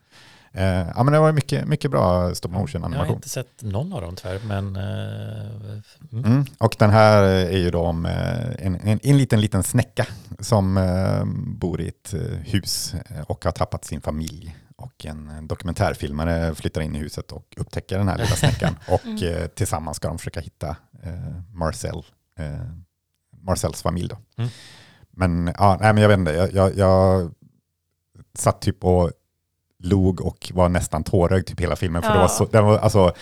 Eh, ja, men det var mycket, mycket bra stop motion
Jag har inte sett någon av dem tyvärr, men eh, mm.
Mm. Och den här är ju då om eh, en, en, en liten, liten snäcka som eh, bor i ett eh, hus eh, och har tappat sin familj. Och en dokumentärfilmare flyttar in i huset och upptäcker den här lilla snäckan. Och
Mm.
tillsammans ska de försöka hitta Marcel, Marcels familj. Då.
Mm.
Men, ja, nej, men jag vet inte, jag, jag, jag satt typ och log och var nästan tårögd typ hela filmen. För det,
Ja.
var så, den var, alltså,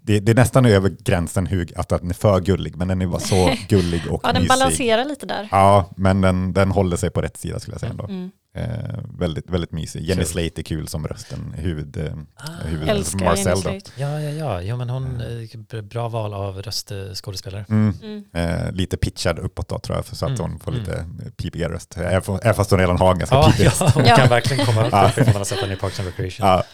det, det är nästan över gränsen hur, att den är för gullig, men den är bara så gullig och
Ja, den
mysig.
balanserar lite där.
Ja, men den, den håller sig på rätt sida skulle jag säga ändå.
Mm.
Eh, väldigt, väldigt mysig. Jenny
Kul.
Slate är kul som rösten, huvud, eh, huvud
Älskar
Marcel
Jenny
då.
Ja, ja, ja, jo, men hon, eh, bra val av röstskådespelare.
Mm.
Mm.
Eh, lite pitchad uppåt då tror jag, för så att
Mm,
hon får
mm.
lite pipiga röst. Även fast hon redan har en ganska
Ja,
pipig röst.
ja, hon kan verkligen komma upp ifall man har sett henne i Parks and Recreation.
Ja.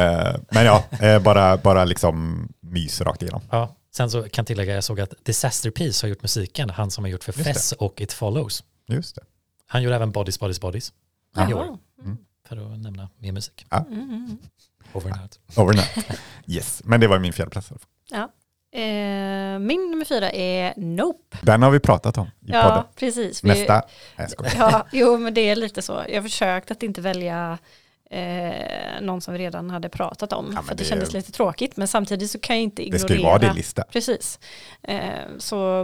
Eh, men ja, eh, bara, bara liksom mys rakt igenom.
Ja, sen så kan jag tillägga, jag såg att Disaster Piece har gjort musiken, han som har gjort för. Fess och It Follows.
Just det.
Han gjorde även Bodies, Bodies, Bodies.
Ja.
I år,
Jaha.
Mm.
för att nämna mer musik.
Mm, mm.
Over and out.
Overnight. Yes, men det var min fjärde plats. fall.
Eh, min nummer fyra är Nope.
Den har vi pratat om i
Ja,
podden.
precis. Vi-
Nästa. Nej, jag.
Ja, jo, men det är lite så. Jag har försökt att inte välja eh, någon som vi redan hade pratat om.
men
för det,
det-
kändes lite tråkigt. Men samtidigt så kan jag inte
Det
ignorera.
ska ju vara din lista.
Precis. Eh, så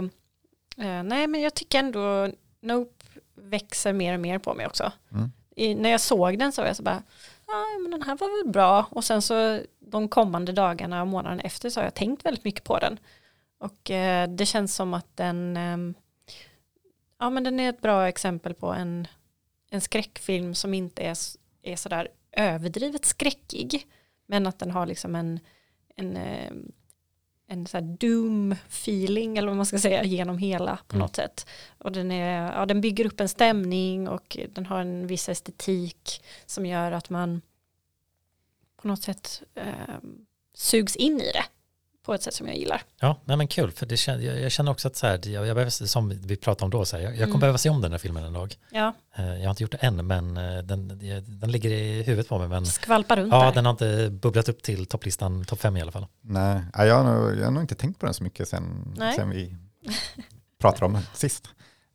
eh, nej, men jag tycker ändå Nope växer mer och mer på mig också.
Mm.
I, när jag såg den så var jag så bara, ja men den här var väl bra. Och sen så de kommande dagarna och månaden efter så har jag tänkt väldigt mycket på den. Och eh, det känns som att den, eh, ja men den är ett bra exempel på en, en skräckfilm som inte är, är sådär överdrivet skräckig. Men att den har liksom en, en, eh, en så doom feeling eller vad man ska säga genom hela på
Mm.
något sätt. Och den, är, ja, den bygger upp en stämning och den har en viss estetik som gör att man på något sätt eh, sugs in i det på ett sätt som jag gillar.
Ja, nej men kul, för det känner, jag, jag känner också att så här, jag, jag behöver, som vi pratade om då, så här, jag, jag kommer
Mm.
behöva se om den här filmen en dag.
Ja,
Eh, Jag har inte gjort det än, men eh, den, den ligger i huvudet på mig. Men
skvalpa runt
ja,
där.
den har inte bubblat upp till topplistan, topp fem i alla fall.
Nej, ja, jag, har nog, jag har nog inte tänkt på den så mycket sen,
Nej.
sen vi pratade om den sist.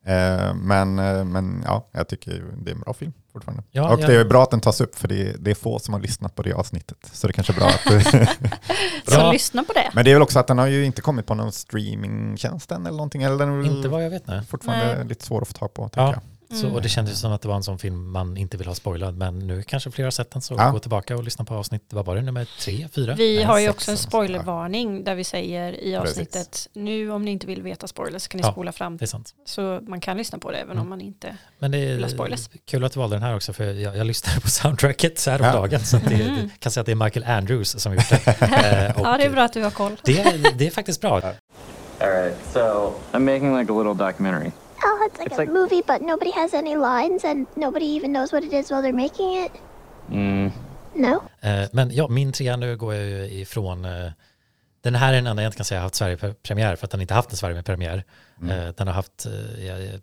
Eh, men, eh, men ja, jag tycker det är en bra film fortfarande.
Ja,
och
ja.
det är bra att den tas upp för det är, det är få som har lyssnat på det avsnittet. Så det kanske är bra att...
Så
Ja.
lyssna på det.
men det är väl också att den har ju inte kommit på någon streamingtjänst än eller någonting. Eller den
Inte vad jag vet nej.
fortfarande
Nej.
lite svår att få tag på. Tänker
Ja.
jag.
Så, och det kändes ju som att det var en sån film man inte vill ha spoilad, men nu kanske fler har sett den, så
Ja.
gå tillbaka och lyssna på avsnitt, vad var det, nummer tre, fyra?
Vi
Nej,
har ju
sex
också en spoilervarning där vi säger i
Precis.
avsnittet nu om ni inte vill veta spoilers så kan ni
Ja.
spola fram.
Det är sant.
Så man kan lyssna på det även
Mm.
om man inte...
Men det
Vill ha
är
spoilers.
kul att du valde den här också, för jag, jag lyssnade på soundtracket så här om
Ja.
dagen, så att det,
Mm.
det kan säga att det är Michael Andrews som gjort det. Eh,
Ja, det är bra att du har koll.
Det, är- det är faktiskt bra.
All right, so I'm making like a little documentary.
Oh, it's like
It's
a
like-
movie, but nobody has any lines and nobody even knows what it is while they're making it.
Mm.
No?
Eh, Men ja, min trea nu går jag ju ifrån eh, den här är den enda jag inte kan säga har haft Sverige-premiär för att den inte haft en Sverige-premiär.
Mm.
Eh, Den har haft eh, ja,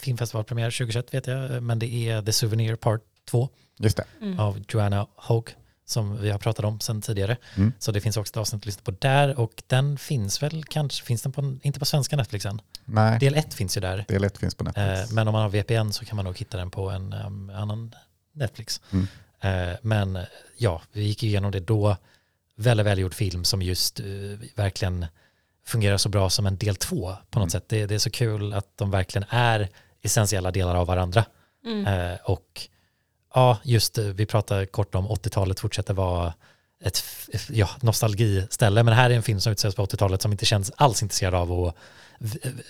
filmfestivalpremiär 2021 vet jag, men det är The Souvenir Part 2
Just det.
Mm.
av Joanna Hogue som vi har pratat om sedan tidigare.
Mm.
Så det finns också ett avsnitt att lyssna på där och den finns väl kanske, finns den på, inte på svenska Netflix än.
Nej,
Del 1 finns ju där,
är lätt finns på Netflix.
eh, men om man har VPN så kan man nog hitta den på en em, annan Netflix.
Mm.
Eh, men ja, vi gick igenom det då. Väldigt välgjord film som just eh, verkligen fungerar så bra som en del två på något
Mm.
sätt. Det, det är så kul att de verkligen är essentiella delar av varandra.
Mm.
Eh, och ja, just vi pratade kort om 80-talet fortsätter vara ett ja, nostalgiställe. Men här är en film som utsätts på 80-talet som inte känns alls intresserad av att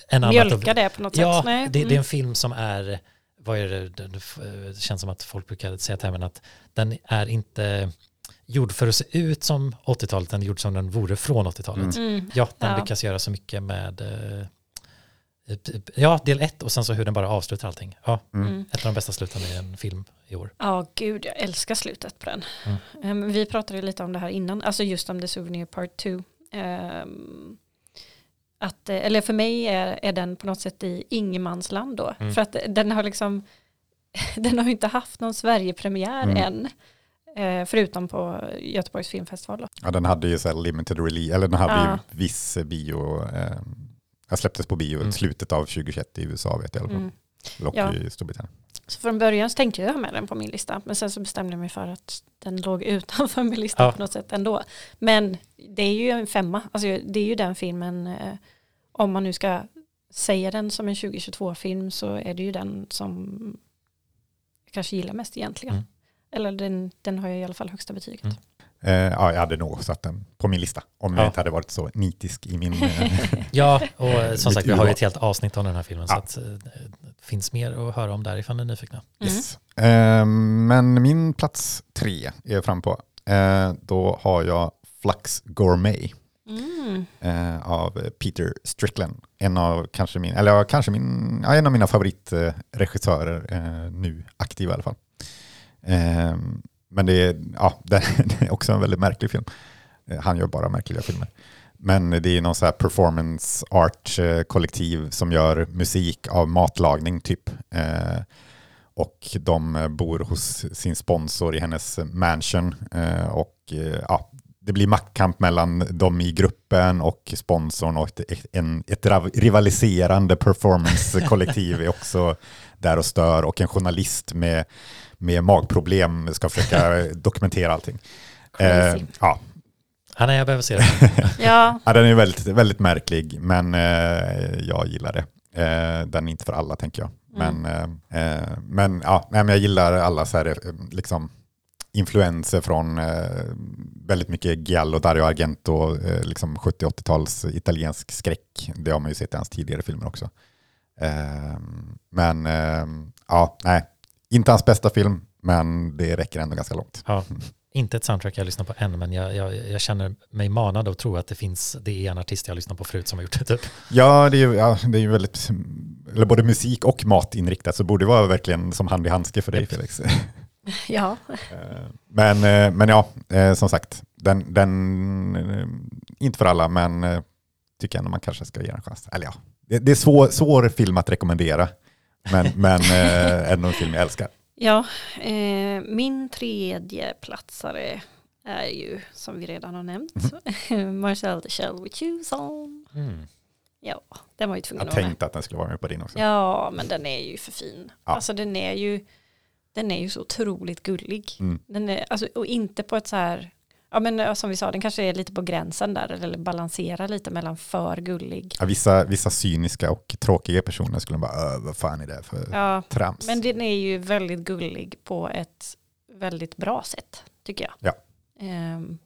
en
Mjölka det på något
Ja,
sätt. Nej.
det, det är
Mm.
en film som är, vad är det, det, det, det känns som att folk brukar säga termen att den är inte gjord för att se ut som 80-talet, den är gjord som den vore från 80-talet.
Mm.
Ja, den
Ja.
lyckas göra så mycket med eh, Ja, del ett och sen så hur den bara avslutar allting. Ja,
Mm.
ett av de bästa sluten i en film i år.
Ja, gud, jag älskar slutet på den.
Mm.
Ehm, vi pratade lite om det här innan, alltså just om The Souvenir Part 2. Ehm, att, eh, eller för mig är, är den på något sätt i ingenmansland då.
Mm.
För att den har liksom, den har ju inte haft någon Sverigepremiär
Mm.
än. Eh, förutom på Göteborgs filmfestival då.
Ja, den hade ju så här limited release, eller den hade
Ja.
ju viss bio, eh, jag släpptes på bio i
Mm.
slutet av 2021 i USA vet jag i alla fall.
Mm.
Och
Ja.
i Storbritannien.
Så från början så tänkte jag ha med den på min lista. Men sen så bestämde jag mig för att den låg utanför min lista
Ja.
på något sätt ändå. Men det är ju en femma. Alltså det är ju den filmen, eh, om man nu ska säga den som en 2022-film så är det ju den som jag kanske gillar mest egentligen.
Mm.
Eller den, den har jag i alla fall högsta betyget.
Mm.
Eh, ja, jag hade nog satt den på min lista om
Ja.
jag inte hade varit så nitisk i min... Eh,
Ja, och eh, som sagt, vi har ju ett helt avsnitt om den här filmen så
Ja.
att eh, det finns mer att höra om där ifall ni är nyfikna.
Mm.
yes. eh, men min plats tre är jag fram på. Eh, då har jag Flux Gourmet.
Mm.
eh, av Peter Strickland. En av kanske min, eller kanske min, ja, en av mina favoritregissörer eh, nu, aktiv i alla fall. Men det är, ja, det är också en väldigt märklig film. Eh, han gör bara märkliga filmer. Men det är någon så här performance art-kollektiv eh, som gör musik av matlagning typ. Eh, och de eh, bor hos sin sponsor i hennes mansion. Eh, och eh, ja, det blir maktkamp mellan dem i gruppen och sponsorn och ett, en, ett rivaliserande performance-kollektiv är också där och stör och en journalist med, med magproblem ska försöka dokumentera allting. Eh, ja,
Hanna, jag behöver se den.
Ja,
Ja, den är väldigt, väldigt märklig, men eh, jag gillar det. Eh, den är inte för alla, tänker jag.
Mm.
Men, eh, eh, men, ja, nej, men jag gillar alla så här, eh, liksom, influenser från eh, väldigt mycket Giallo, Dario Argento, eh, liksom 70-80-tals italiensk skräck. Det har man ju sett i hans tidigare filmer också. Eh, men eh, ja, nej, inte hans bästa film, men det räcker ändå ganska långt.
Ja, inte ett soundtrack jag lyssnar på än, men jag, jag, jag känner mig manad att tro att det finns, det är en artist jag har lyssnat på förut som har gjort det typ.
Ja, det är ju ja, det är ju väldigt, eller både musik och matinriktat, så det borde vara verkligen som hand i handske för dig
Japp.
Felix.
ja.
Eh, men, eh, men ja, eh, som sagt, den, den, inte för alla, men tycker ändå man kanske ska ge en chans. Eller ja, det, det är svår, svår film att rekommendera, men, men eh, ändå en film jag älskar.
Ja, eh, min tredje platsare är ju som vi redan har nämnt
Mhm.
Marcel the Shell with on.
Mm.
Ja, den var ju tvungen
Jag
att vara med.
tänkte att den skulle vara med på din också.
Ja, men den är ju för fin.
Ja.
Alltså den är ju, den är ju så otroligt gullig.
Mm.
Den är, alltså, och inte på ett så här, ja men ja, som vi sa, den kanske är lite på gränsen där, eller balanserar lite mellan för gullig.
Ja, vissa, vissa cyniska och tråkiga personer skulle bara, "Ö, vad fan är det för
Ja,
trams?
men den är ju väldigt gullig på ett väldigt bra sätt, tycker jag.
Ja.
Ehm,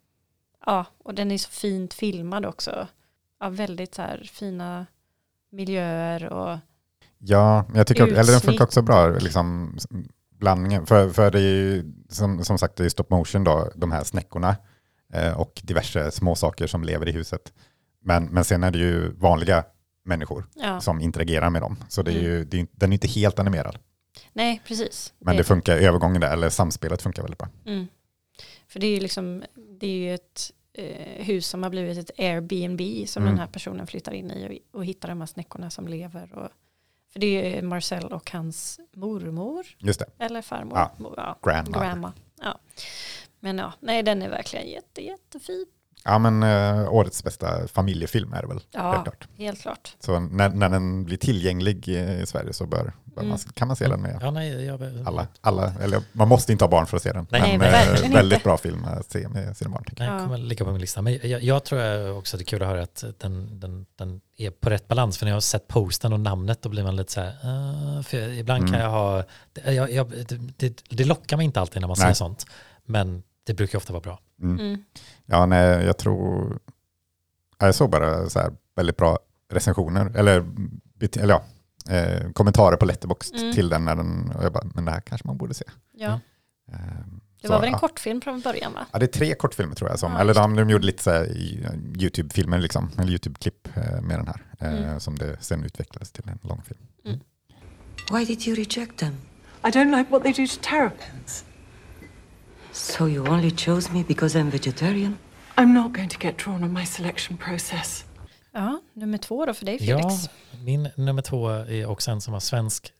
ja, och den är så fint filmad också. Ja, väldigt så här fina miljöer och
Ja, jag tycker att, eller den funkar också bra, liksom blandningen. För, för det är ju som, som sagt det är stop motion då, de här snäckorna eh, och diverse småsaker som lever i huset. Men, men sen är det ju vanliga människor
ja,
som interagerar med dem. Så det är
Mm.
ju, det är, den är inte helt animerad.
nej precis.
Men det funkar, övergången där, eller samspelet funkar väldigt bra.
Mm. För det är ju liksom, det är ju ett eh, hus som har blivit ett Airbnb som
Mm.
den här personen flyttar in i och, och hittar de här snäckorna som lever. Och, för det är Marcel och hans mormor
Just det,
eller farmor.
Ja,
Mo- ja,
grandma.
grandma. Ja. Men ja, nej den är verkligen jätte, jättefin.
Ja men eh, årets bästa familjefilm är det väl,
Ja.
helt klart.
Helt klart.
Så när, när den blir tillgänglig i Sverige så bör, bör
Mm.
man, kan man se den med
Ja, nej, jag,
alla, alla. Eller man måste inte ha barn för att se den.
Nej,
men
nej,
eh, väldigt
inte.
bra film att se med sina barn. Jag.
Nej,
Ja.
kommer ligga på min lista. Men jag, jag tror jag också att det är kul att höra att den, den, den är på rätt balans. För när jag har sett posten och namnet då blir man lite så här, "Ah", för jag- ibland kan
Mm.
jag ha, det, jag, jag, det, det, det lockar mig inte alltid när man ser
Nej.
sånt. Men det brukar ofta vara bra.
Mm.
Mm.
Ja, nej, jag tror... ja, Jag såg bara så här väldigt bra recensioner, eller, eller ja, eh, kommentarer på Letterboxd
Mm.
till den, när den och jag bara, men det här kanske man borde se.
Ja.
Eh,
Det
så,
var väl en
ja.
kortfilm från början va?
Ja, det är tre kortfilmer tror jag, som,
Ja,
eller de, de gjorde lite så i- YouTube-filmer, liksom, eller YouTube-klipp eh, med den här, eh,
Mm.
som det sen utvecklades till en långfilm.
Why did you reject them?
I don't like what they do to terrapins.
So you only chose me because I'm vegetarian?
I'm not going to get drawn on my selection process.
Ja, nummer två då för dig
Ja,
Felix.
min nummer två är också en som har svensk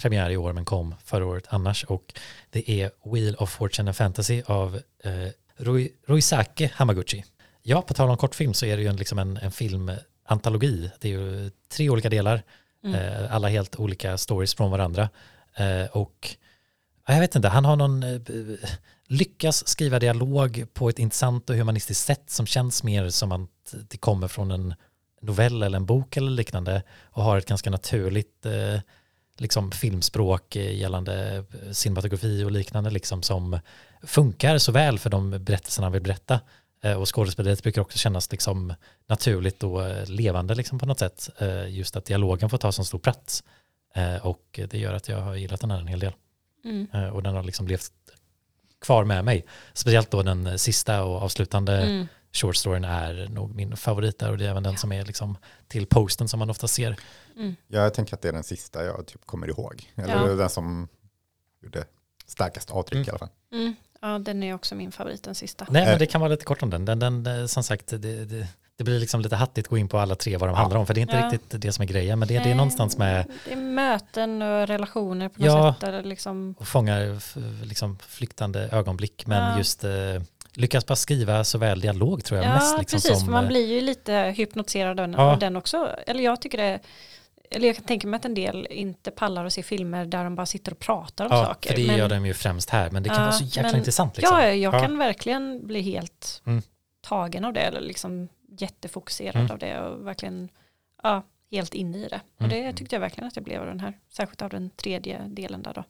premiär i år men kom förra året annars och det är Wheel of Fortune and Fantasy av eh, Rui, Ruisake Hamaguchi. Ja, på tal om kortfilm så är det ju en, liksom en, en filmantologi. Det är ju tre olika delar,
Mm.
eh, alla helt olika stories från varandra. Eh, och ja, jag vet inte, han har någon, eh, lyckas skriva dialog på ett intressant och humanistiskt sätt som känns mer som att det kommer från en novell eller en bok eller liknande och har ett ganska naturligt eh, liksom filmspråk gällande eh, cinematografi och liknande liksom som funkar så väl för de berättelserna han vill berätta. Eh, och skådespeleriet brukar också kännas liksom naturligt och eh, levande liksom på något sätt. Just att dialogen får ta så stor plats. Och det gör att jag har gillat den här en hel del.
Mm.
Och den har liksom levt kvar med mig. Speciellt då den eh, sista och avslutande
Mm.
short storyn är nog min favorit där och det är även den som är liksom till posten som man ofta ser.
Mm.
Ja, jag tänker att det är den sista jag typ kommer ihåg. Eller
Ja.
den som gjorde starkast avtryck
Mm.
i alla fall.
Mm. Ja, den är också min favorit, den sista.
Nej,
Eh.
men det kan vara lite kort om den. den, den eh, som sagt, det, det, det blir liksom lite hattigt att gå in på alla tre vad de
Ja.
handlar om, för det är inte
Ja.
riktigt det som är grejen, men det, det är någonstans med
Det är möten och relationer på något
Ja.
sätt. Eller liksom,
att fånga f- liksom flyktande ögonblick, men
Ja.
just eh, lyckas bara skriva såväl dialog tror jag
ja,
mest. Liksom,
precis.
som,
för man
eh,
blir ju lite hypnotiserad av den,
Ja.
av den också. Eller jag tycker det, eller jag kan tänka mig att en del inte pallar att se filmer där de bara sitter och pratar om
ja,
saker.
för det
men-
gör de ju främst här, men det kan
Ja,
vara så jäkla
men-
intressant. Liksom.
Ja, jag
Ja.
kan verkligen bli helt
Mm.
tagen av det. Eller liksom jättefokuserad
Mm.
av det och verkligen ja, helt inne i det. Och
Mm.
det tyckte jag verkligen att jag blev av den här. Särskilt av den tredje delen där då.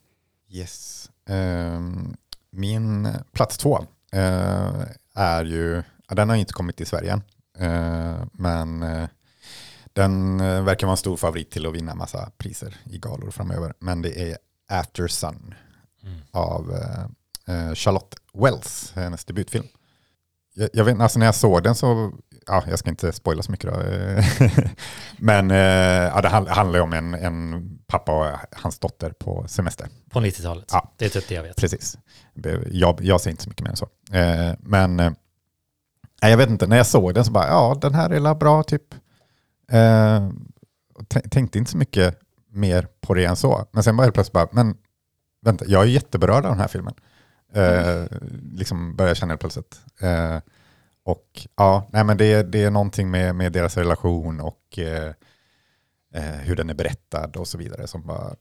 Yes. Ehm, min plats två eh, är ju, ja, den har inte kommit till Sverige än, eh, men eh, den verkar vara en stor favorit till att vinna massa priser i galor framöver. Men det är After Sun
Mm.
av Charlotte Wells, hennes debutfilm. Jag, jag vet, alltså när jag såg den så, ja, jag ska inte spoila så mycket då, men eh, ja, det hand- handlar ju om en, en pappa och hans dotter på semester.
På 90-talet,
Ja.
det är typ det jag vet.
Precis. Jag, jag ser inte så mycket mer än så. Eh, men eh, nej, jag vet inte, när jag såg den så bara, ja den här är bra typ. Tänkte inte så mycket mer på det än så. Men sen bara helt plötsligt bara, men vänta, jag är jätteberörd av den här filmen. Eh, liksom började jag känna helt plötsligt. Eh, Och ja, nej men det, det är någonting med, med deras relation och eh, eh, hur den är berättad och så vidare som bara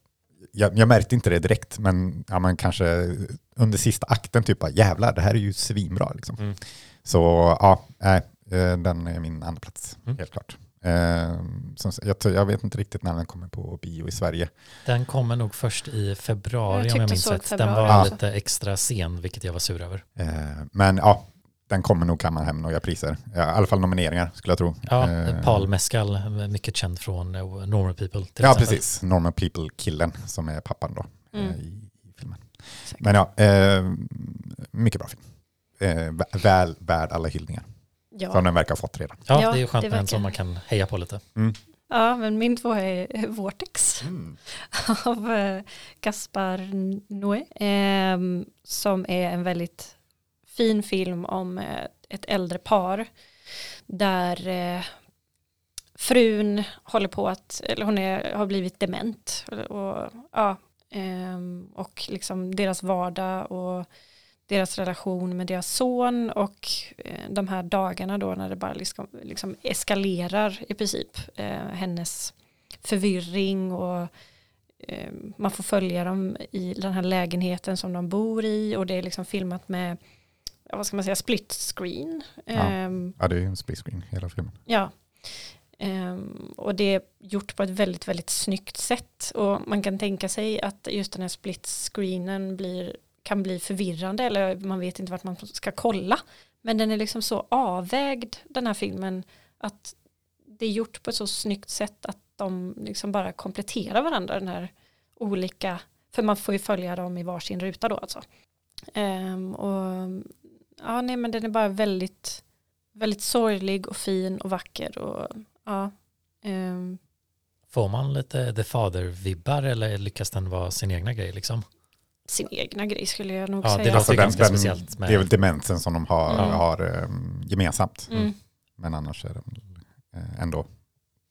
jag, jag märkte inte det direkt, men, ja, men kanske under sista akten typ bara, jävlar, det här är ju svinbra. Liksom.
Mm.
Så ja, nej, eh, den är min andra plats
Mm.
helt klart. Eh, som, jag, jag vet inte riktigt när den kommer på bio i Sverige.
Den kommer nog först i februari
Jag
om jag minns rätt. Den var
också.
lite extra sen, vilket jag var sur över.
Eh, men ja, den kommer nog kamma hem några priser. Ja, I alla fall nomineringar skulle jag tro.
Ja,
Eh,
Paul Mescal, mycket känd från eh, Normal People. Till
Ja,
exempel.
precis. Normal People-killen som är pappan då
Mm.
eh, i, i filmen. Men ja, eh, mycket bra film. Eh, vä- väl värd alla hyllningar.
Ja.
Som den verkar ha fått redan.
Ja, det är ju skönt med en som man kan heja på lite.
Mm.
Ja, men min två är Vortex
Mm.
av Gaspar Noé. ehm, som är en väldigt fin film om eh, ett äldre par där eh, frun håller på att, eller hon är, har blivit dement. Och, ja, ehm, och liksom deras vardag och deras relation med deras son och eh, de här dagarna då när det bara liksom, liksom eskalerar i princip. Hennes förvirring och ehm, man får följa dem i den här lägenheten som de bor i och det är liksom filmat med vad ska man säga, split screen.
Ja.
Ehm,
Ja, det är ju en split screen hela filmen.
Ja. Ehm, och det är gjort på ett väldigt, väldigt snyggt sätt. Och man kan tänka sig att just den här split screenen blir, kan bli förvirrande eller man vet inte vart man ska kolla. Men den är liksom så avvägd den här filmen att det är gjort på ett så snyggt sätt att de liksom bara kompletterar varandra den här olika, för man får ju följa dem i varsin ruta då alltså. Ehm, och ja, nej men den är bara väldigt väldigt sorglig och fin och vacker och ja. ehm,
Får man lite The Father-vibbar eller lyckas den vara sin egna grej liksom?
sin egna grej skulle jag nog
Ja, det
säga.
låter
Alltså den,
ganska
den,
speciellt med-
Det är väl demensen som de har,
Mm.
har um, gemensamt.
Mm.
Men annars är den eh, ändå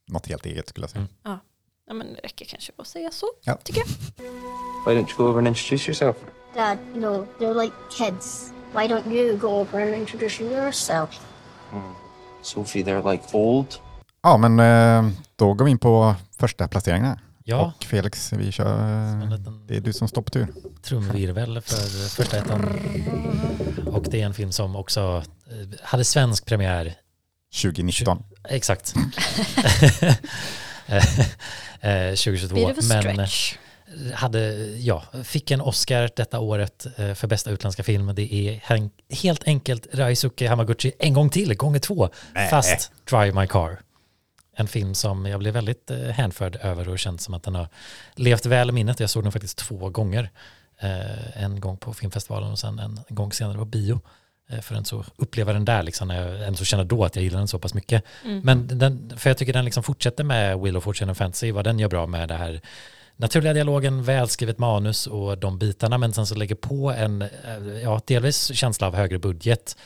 något helt eget skulle jag säga.
Mm.
Ja, men det räcker kanske att säga så,
Ja.
tycker jag.
Why don't you go over and introduce yourself?
Dad, you know, they're like kids. Why don't you go over and introduce yourself?
Sophie, they're like old.
Ja, men eh, då går vi in på första placeringarna.
Ja,
Och Felix, vi kör, eh, det är du som står på tur.
trumvirvel för första ettan. Och det är en film som också eh, hade svensk premiär
2019.
Exakt. Eh, 2022.
Bit of a
Men
stretch.
Hade, ja, fick en Oscar detta året eh, för bästa utländska film. Det är helt enkelt Raisuke Hamaguchi en gång till, gånger två.
Nej.
Fast Drive My Car. En film som jag blev väldigt eh, hänförd över och känt som att den har levt väl i minnet. Jag såg den faktiskt två gånger. Eh, en gång på filmfestivalen och sen en gång senare på bio. För att så uppleva den där, liksom, när jag ändå känner då att jag gillar den så pass mycket.
Mm.
Men den, för jag tycker den liksom fortsätter med Wheel of Fortune and Fantasy, vad den gör bra med det här naturliga dialogen, välskrivet manus och de bitarna, men sen så lägger på en, eh, ja, delvis känsla av högre budget,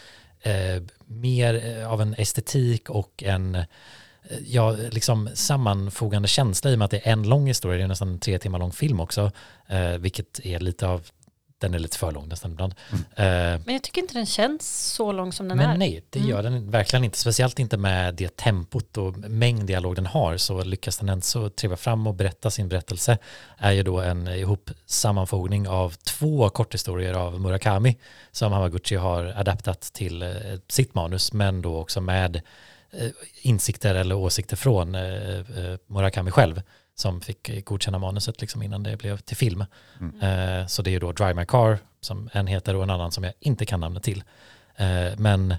eh, mer eh, av en estetik och en eh, ja, liksom sammanfogande känsla i och med att det är en lång historia, det är nästan en tre timmar lång film också, eh, vilket är lite av, den är lite för lång nästan ibland. Eh,
Men jag tycker inte den känns så lång som den
men
är.
nej, det
Mm.
gör den verkligen inte. Speciellt inte med det tempot och mängd dialog den har så lyckas den ändå så treva fram och berätta sin berättelse. Är ju då en ihop sammanfogning av två korthistorier av Murakami som Hamaguchi har adaptat till eh, sitt manus men då också med eh, insikter eller åsikter från eh, eh, Murakami själv som fick godkänna manuset liksom innan det blev till film. Eh, Så det är ju då Drive My Car som en heter och en annan som jag inte kan namnet till. Eh, Men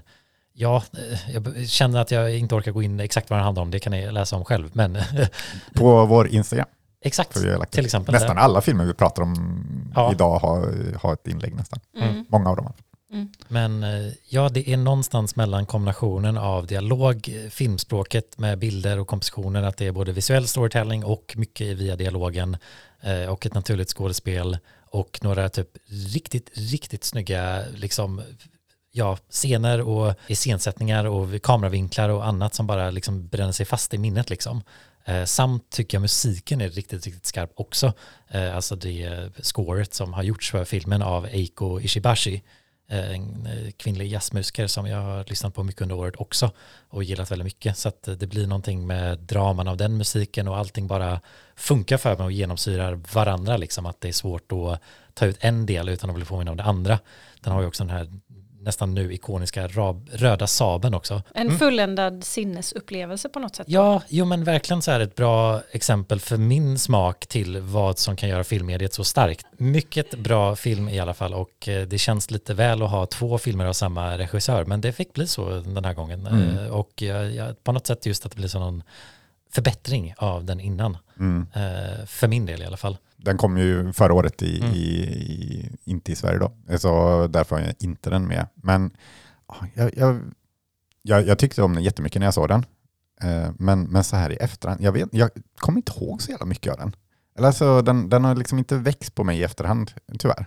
ja, eh, jag känner att jag inte orkar gå in exakt vad den handlar om, det kan ni läsa om själv. Men
På vår Instagram.
exakt, till exempel.
nästan alla filmer vi pratar om
Ja.
idag har, har ett inlägg nästan.
Mm.
Många av dem. Mm.
Men eh, ja, det är någonstans mellan kombinationen av dialog, filmspråket med bilder och kompositioner, att det är både visuell storytelling och mycket via dialogen eh, och ett naturligt skådespel och några typ riktigt, riktigt snygga liksom ja, scener och iscensättningar och kameravinklar och annat som bara liksom bränner sig fast i minnet liksom. Eh, samt tycker jag musiken är riktigt, riktigt skarp också. Eh, alltså det scoret som har gjorts för filmen av Eiko Ishibashi Eh, en eh, kvinnlig jazzmusiker som jag har lyssnat på mycket under året också och gillat väldigt mycket. Så att eh, det blir någonting med draman av den musiken och allting bara funkar för mig och genomsyrar varandra. Liksom att det är svårt att ta ut en del utan att bli påminna om det andra. Den har ju också den här nästan nu ikoniska rab, röda saben också.
En
Mm.
fulländad sinnesupplevelse på något sätt.
Ja, jo men verkligen så är det ett bra exempel för min smak till vad som kan göra filmmediet så starkt. Mycket bra film i alla fall och eh, det känns lite väl att ha två filmer av samma regissör men det fick bli så den här gången.
Mm.
Eh, Och jag, på något sätt just att det blir så någon förbättring av den innan.
Mm.
Eh, För min del i alla fall.
Den kom ju förra året, i,
Mm.
i, i, inte i Sverige då. Så därför har jag inte den med. Men ja, jag, jag, jag, jag tyckte om den jättemycket när jag såg den. Eh, Men, men så här i efterhand, jag, vet, jag kommer inte ihåg så jävla mycket av den. Eller alltså, den, den har liksom inte växt på mig i efterhand, tyvärr.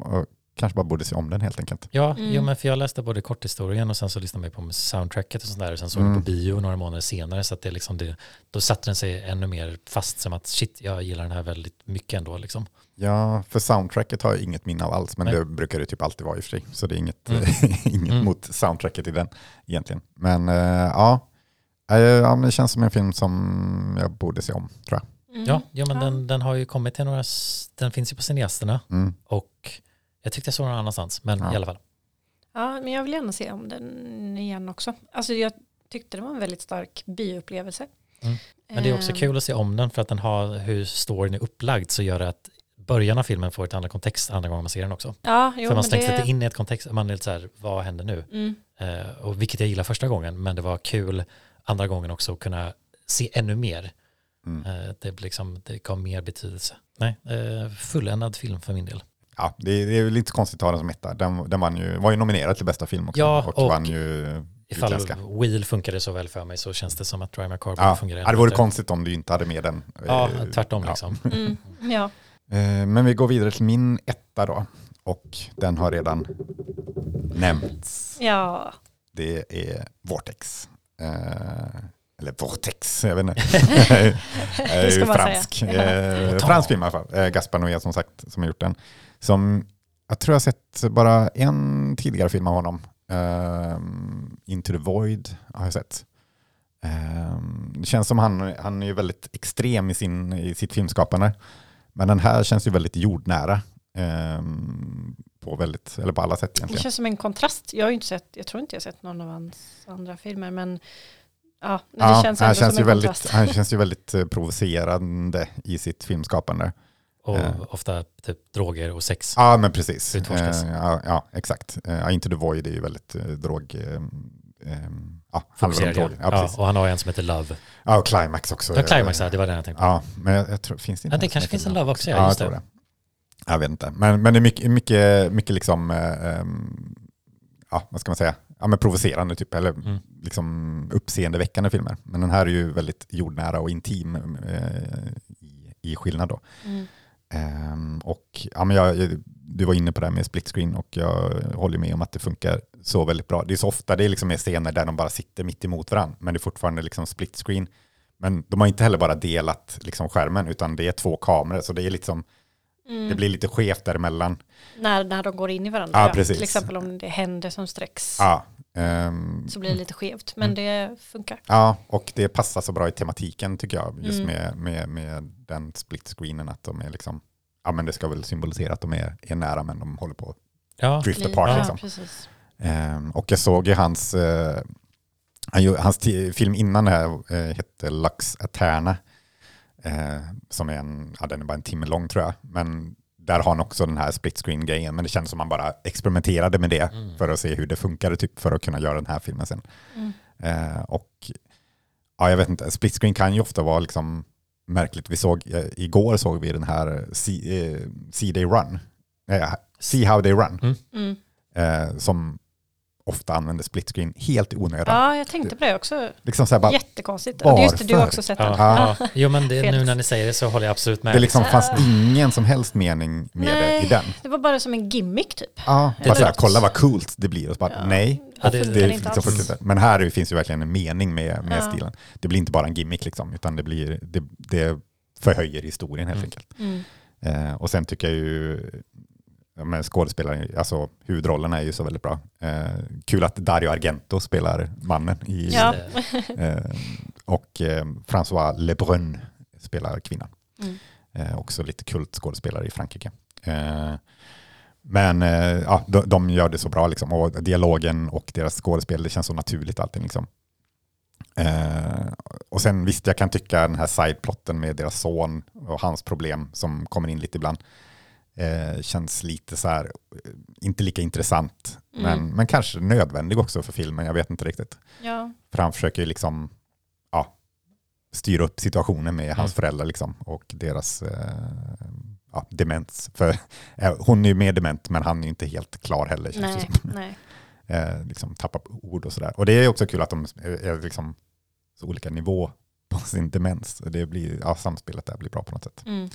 Och kanske bara borde se om den helt enkelt.
Ja,
Mm.
jo, men för jag läste både korthistorien och sen så lyssnade jag på soundtracket och sånt där och sen såg
Mm.
jag på bio några månader senare så att det liksom det, då satte den sig ännu mer fast som att shit, jag gillar den här väldigt mycket ändå liksom.
Ja, för soundtracket har jag inget minne av alls, men
Nej.
det brukar det typ alltid vara i och för sig. Så det är inget,
Mm.
inget
Mm.
mot soundtracket i den egentligen. Men eh, ja, Eh, ja det känns som en film som jag borde se om, tror jag.
Mm.
Ja, jo, men
Ja.
Den, den har ju kommit till några, den finns ju på cineasterna
Mm.
och jag tyckte jag såg någon annanstans, men
Ja.
i alla fall.
Ja, men jag vill gärna se om den igen också. Alltså jag tyckte det var en väldigt stark bioupplevelse.
Mm. Men det är också
Ehm,
kul att se om den för att den har hur storyn är upplagd så gör det att början av filmen får ett annat kontext andra gången man ser den också.
Ja, jo,
för man stängs
det...
lite in i ett kontext, man är lite så här, vad händer nu?
Mm.
Eh, och vilket jag gillar första gången, men det var kul andra gången också att kunna se ännu mer.
Mm.
Eh, det, blir liksom, det gav mer betydelse. Nej, eh, fulländad film för min del.
Ja, det, är- det är lite konstigt att ha den som etta. Den, den vann ju, var ju nominerad till bästa film också.
Ja,
och,
och
vann ju
Ifall
utländska.
Wheel funkade så väl för mig så känns det som att Drive My Car borde
Ja,
fungera
ja, det vore
bättre.
konstigt om du inte hade med den.
Ja,
Eh,
tvärtom
ja.
liksom.
Mm. Ja.
Eh, Men vi går vidare till min etta då. Och den har redan nämnts.
ja.
Det är Vortex. Eh, eller Vortex, jag vet inte. Det
ska
fransk.
säga.
Eh, fransk film i alla fall. Eh, Gaspar Noé som sagt som har gjort den. Som jag tror jag sett bara en tidigare film av honom. Eh, Into the Void har jag sett. Eh, det känns som han, han är ju väldigt extrem i, sin, i sitt filmskapande. Men den här känns ju väldigt jordnära. Eh, på, väldigt, eller på alla sätt
Det
egentligen.
känns som en kontrast. Jag har inte sett, jag tror inte jag sett någon av hans andra filmer, men ja, det
Ja,
känns
han,
ändå
känns
som
ju
en
väldigt,
kontrast.
han känns ju väldigt eh, provocerande i sitt filmskapande.
Och
Eh.
ofta typ droger och sex.
Ja, men precis.
Utforskas.
Eh, ja, ja, exakt. Uh, ja, Into the Void är ju väldigt uh, drog... eh, eh, ja, handlar om
Fokuserad,
droger.
ja.
Ja,
Ja, och han har en som heter Love.
Ja, och Climax också.
Ja, Climax, ja, det var den jag tänkte på.
Ja, men jag, jag tror, finns det inte
Ja, det kanske finns en Love också, ja,
Ja, jag
just
tror
det.
det. Jag vet inte. Men, men det är mycket, mycket, mycket liksom, eh, ehm, ja, vad ska man säga, ja, men provocerande typ, eller
Mm.
liksom uppseendeväckande filmer. Men den här är ju väldigt jordnära och intim eh, i, i skillnad då.
Mm.
Ehm, och ja, men jag, du var inne på det här med split screen och jag håller med om att det funkar så väldigt bra. Det är så ofta det är liksom är scener där de bara sitter mitt emot varandra, men det är fortfarande liksom split screen. Men de har inte heller bara delat liksom skärmen, utan det är två kameror, så det är liksom,
Mm.
det blir lite skevt däremellan.
när, när de går in i varandra.
Ja, precis.
Till exempel om det händer som sträcks
Ja, ehm,
så blir det lite skevt. Men det funkar.
ja, och det passar så bra i tematiken tycker jag, just
Mm.
med, med, med den split screenen, att de är liksom, ja men det ska väl symbolisera att de är, är nära, men de håller på att
Ja,
drift apart
ja,
liksom.
precis.
Ehm, och jag såg ju hans, han, gjo- hans film innan det här eh, hette Lux Aterna. Eh, som är en, ja den är bara en timme lång tror jag. Men där har han också den här split screen grejen. Men det känns som man bara experimenterade med det
Mm.
för att se hur det funkade typ för att kunna göra den här filmen sen.
Mm.
Eh, och ja, jag vet inte, split screen kan ju ofta vara liksom märkligt. Vi såg, eh, igår såg vi den här See, eh, See They Run. Eh, See How They Run.
Mm.
Mm.
Eh, som ofta använder split screen helt i onödan.
Ja, jag tänkte på det också.
Liksom så här bara,
Jättekonstigt. Ja, det är just det, du har också sett den.
Ja, ja. Jo men det, nu när ni säger det så håller jag absolut med.
det liksom fanns ingen som helst mening med det
Nej.
i den.
Det var bara som en gimmick typ.
Ja,
Det
bara så här, kolla vad coolt det blir. Och så bara,
Ja.
nej,
Ja, det-
det, det
inte
liksom. Men här finns ju verkligen en mening med, med
Ja.
stilen. Det blir inte bara en gimmick, liksom, utan det, blir, det, det förhöjer historien helt
Mm.
enkelt.
Mm.
Eh, och sen tycker jag ju ja, men skådespelare, alltså huvudrollerna är ju så väldigt bra. Eh, kul att Dario Argento spelar mannen i,
Ja.
eh, och eh, François Lebrun spelar kvinnan.
Mm.
Eh, också lite kultskådespelare i Frankrike. Eh, men eh, ja, de, de gör det så bra liksom. och dialogen och deras skådespel, det känns så naturligt allting. Liksom. Eh, och sen visst, jag kan tycka den här sideplotten med deras son och hans problem som kommer in lite ibland eh, känns lite så här, eh, inte lika intressant,
Mm.
men, men kanske nödvändig också för filmen, jag vet inte riktigt.
Ja.
För han försöker ju liksom ja, styra upp situationen med hans
Mm.
föräldrar liksom, och deras eh, ja, demens. För eh, hon är ju mer dement, men han är ju inte helt klar heller.
Nej, nej.
eh, liksom tappar ord och sådär. Och det är också kul att de är, är liksom så olika nivå på sin demens. Det blir, ja, samspelet där blir bra på något sätt.
Mm.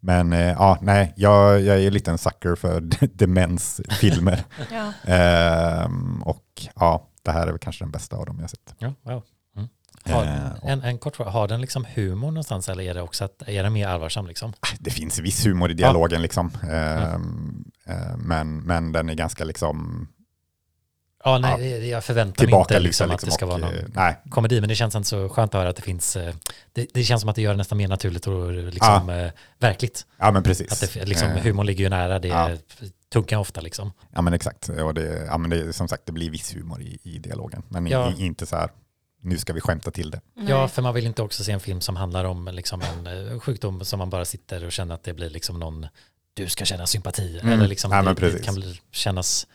Men eh, ja, nej, jag, jag är lite en sucker för demensfilmer.
Ja.
Ehm, och ja, det här är väl kanske den bästa av dem jag sett.
Ja, wow. Mm. Har,
Eh, och-
en, en kort fråga, har den liksom humor någonstans eller är det också att, är den mer allvarsam liksom?
Det finns viss humor i dialogen liksom. Ehm, eh, men, men den är ganska liksom
Ja, nej, jag förväntar mig inte liksom,
liksom,
att det ska
och,
vara någon
eh, Nej,
komedi, men det känns inte så skönt att höra att det finns, eh, det, det känns som att det gör det nästan mer naturligt och liksom eh, verkligt.
ja men precis.
Att det, liksom,
Eh,
humorn ligger ju nära det
ja.
tunga ofta liksom.
Ja men exakt. Och det, ja, men det, som sagt, det blir viss humor i, i dialogen. Men
Ja.
i, inte så här, nu ska vi skämta till det.
Ja, för man vill inte också se en film som handlar om liksom en sjukdom som man bara sitter och känner att det blir liksom någon, du ska känna sympati.
Mm.
Eller liksom
Ja,
det, det kan bli, kännas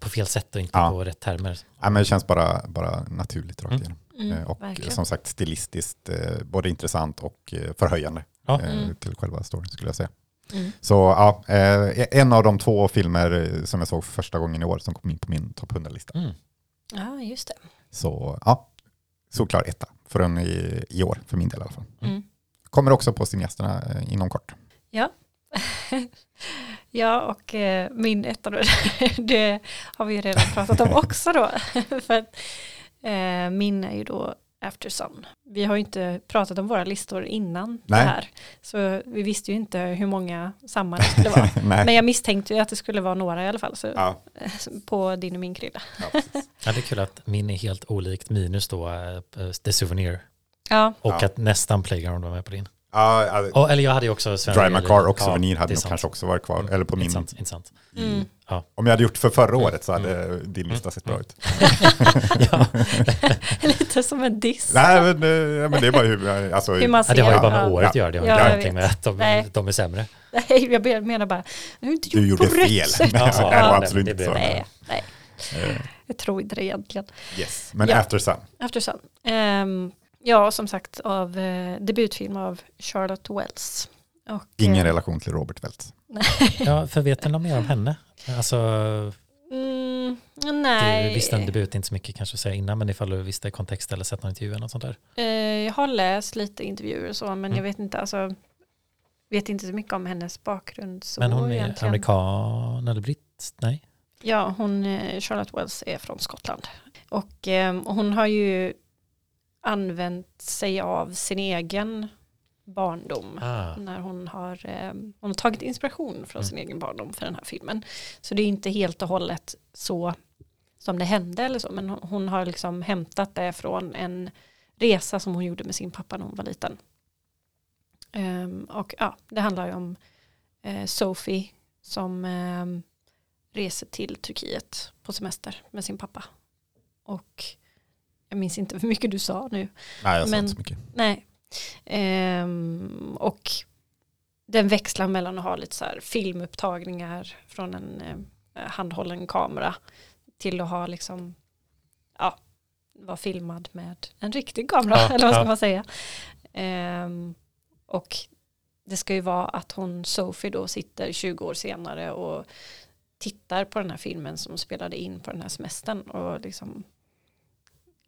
på fel sätt och inte
Ja.
på rätt termer.
Ja, men det känns bara, bara naturligt rakt
Mm.
igenom.
Mm,
Eh, och
verkligen.
som sagt stilistiskt eh, både intressant och eh, förhöjande
Ja.
eh,
Mm.
till själva storyn skulle jag säga.
Mm.
Så ja, eh, en av de två filmer eh, som jag såg för första gången i år som kom in på min topp 100-lista.
Mm.
Ja, just det.
Så ja, såklart etta för en i, i år, för min del i alla fall.
Mm.
Kommer också på cineasterna eh, inom kort.
Ja. ja, och eh, min etta då, det har vi ju redan pratat om också då. För att, eh, min är ju då After Sun. Vi har ju inte pratat om våra listor innan
Nej.
det här. Så vi visste ju inte hur många samma det skulle vara. Men jag misstänkte ju att det skulle vara några i alla fall. Så,
Ja.
På din och min krydda.
Ja,
Ja, det är kul att min är helt olikt minus då eh, The Souvenir
Ja,
och
Ja.
att nästan Playground var med på din.
Ja, ja,
Ja, eller jag hade ju också Sven
Drive My Car och
ja,
Souvenir
det
hade nog kanske också varit kvar. Eller på min,
Intressant, intressant.
mm.
Ja.
om jag hade gjort för förra året så hade din lista sett bra
Mm.
ut.
ja.
lite som en diss.
Nej, men, eh, ja, men det är bara hur, alltså,
Hur man
Ja,
ser
det har ju
Ja.
bara med året att
Ja.
göra, det har
Ja,
inte någonting med att de,
Nej.
de är sämre.
Nej, jag menar bara, nu har inte
du
gjort
gjorde
på rätt
fel.
sätt.
Nej,
Ja,
det var
ja,
absolut
det
inte så.
Nej, nej,
Eh,
jag tror inte det egentligen.
Yes. Men
Ja.
After Sun.
After Sun. Ehm, ja, som sagt av eh, debutfilm av Charlotte Wells. Och,
Ingen
eh,
relation till Robert Welts.
Ja, för vet du något mer om henne? Alltså,
Mm,
du
nej,
visste en debut, inte så mycket kanske att säga innan, men ifall du visste kontext eller sett någon intervju eller något sånt där.
eh, jag har läst lite intervjuer och så, men
Mm.
jag vet inte, alltså, vet inte så mycket om hennes bakgrund. Så
men hon är
egentligen.
amerikan eller britt? Nej?
Ja, hon, eh, Charlotte Wells är från Skottland. Och eh, hon har ju använt sig av sin egen barndom.
Ah.
När hon har, eh, hon har tagit inspiration från
Mm.
sin egen barndom för den här filmen. Så det är inte helt och hållet så som det hände eller så. Men hon, har liksom hämtat det från en resa som hon gjorde med sin pappa när hon var liten. Ehm, och ja, det handlar ju om eh, Sophie som ehm, reser till Turkiet på semester med sin pappa. Och jag minns inte hur mycket du sa nu.
Nej, jag sa
Men-
inte så mycket.
Nej. Ehm, och den växlar mellan att ha lite så här filmupptagningar från en eh, handhållen kamera till att ha liksom, ja, vara filmad med en riktig kamera,
Ja,
eller vad ska
ja.
man säga. Ehm, och det ska ju vara att hon, Sophie då, sitter 20 år senare och tittar på den här filmen som spelade in på den här semestern och liksom,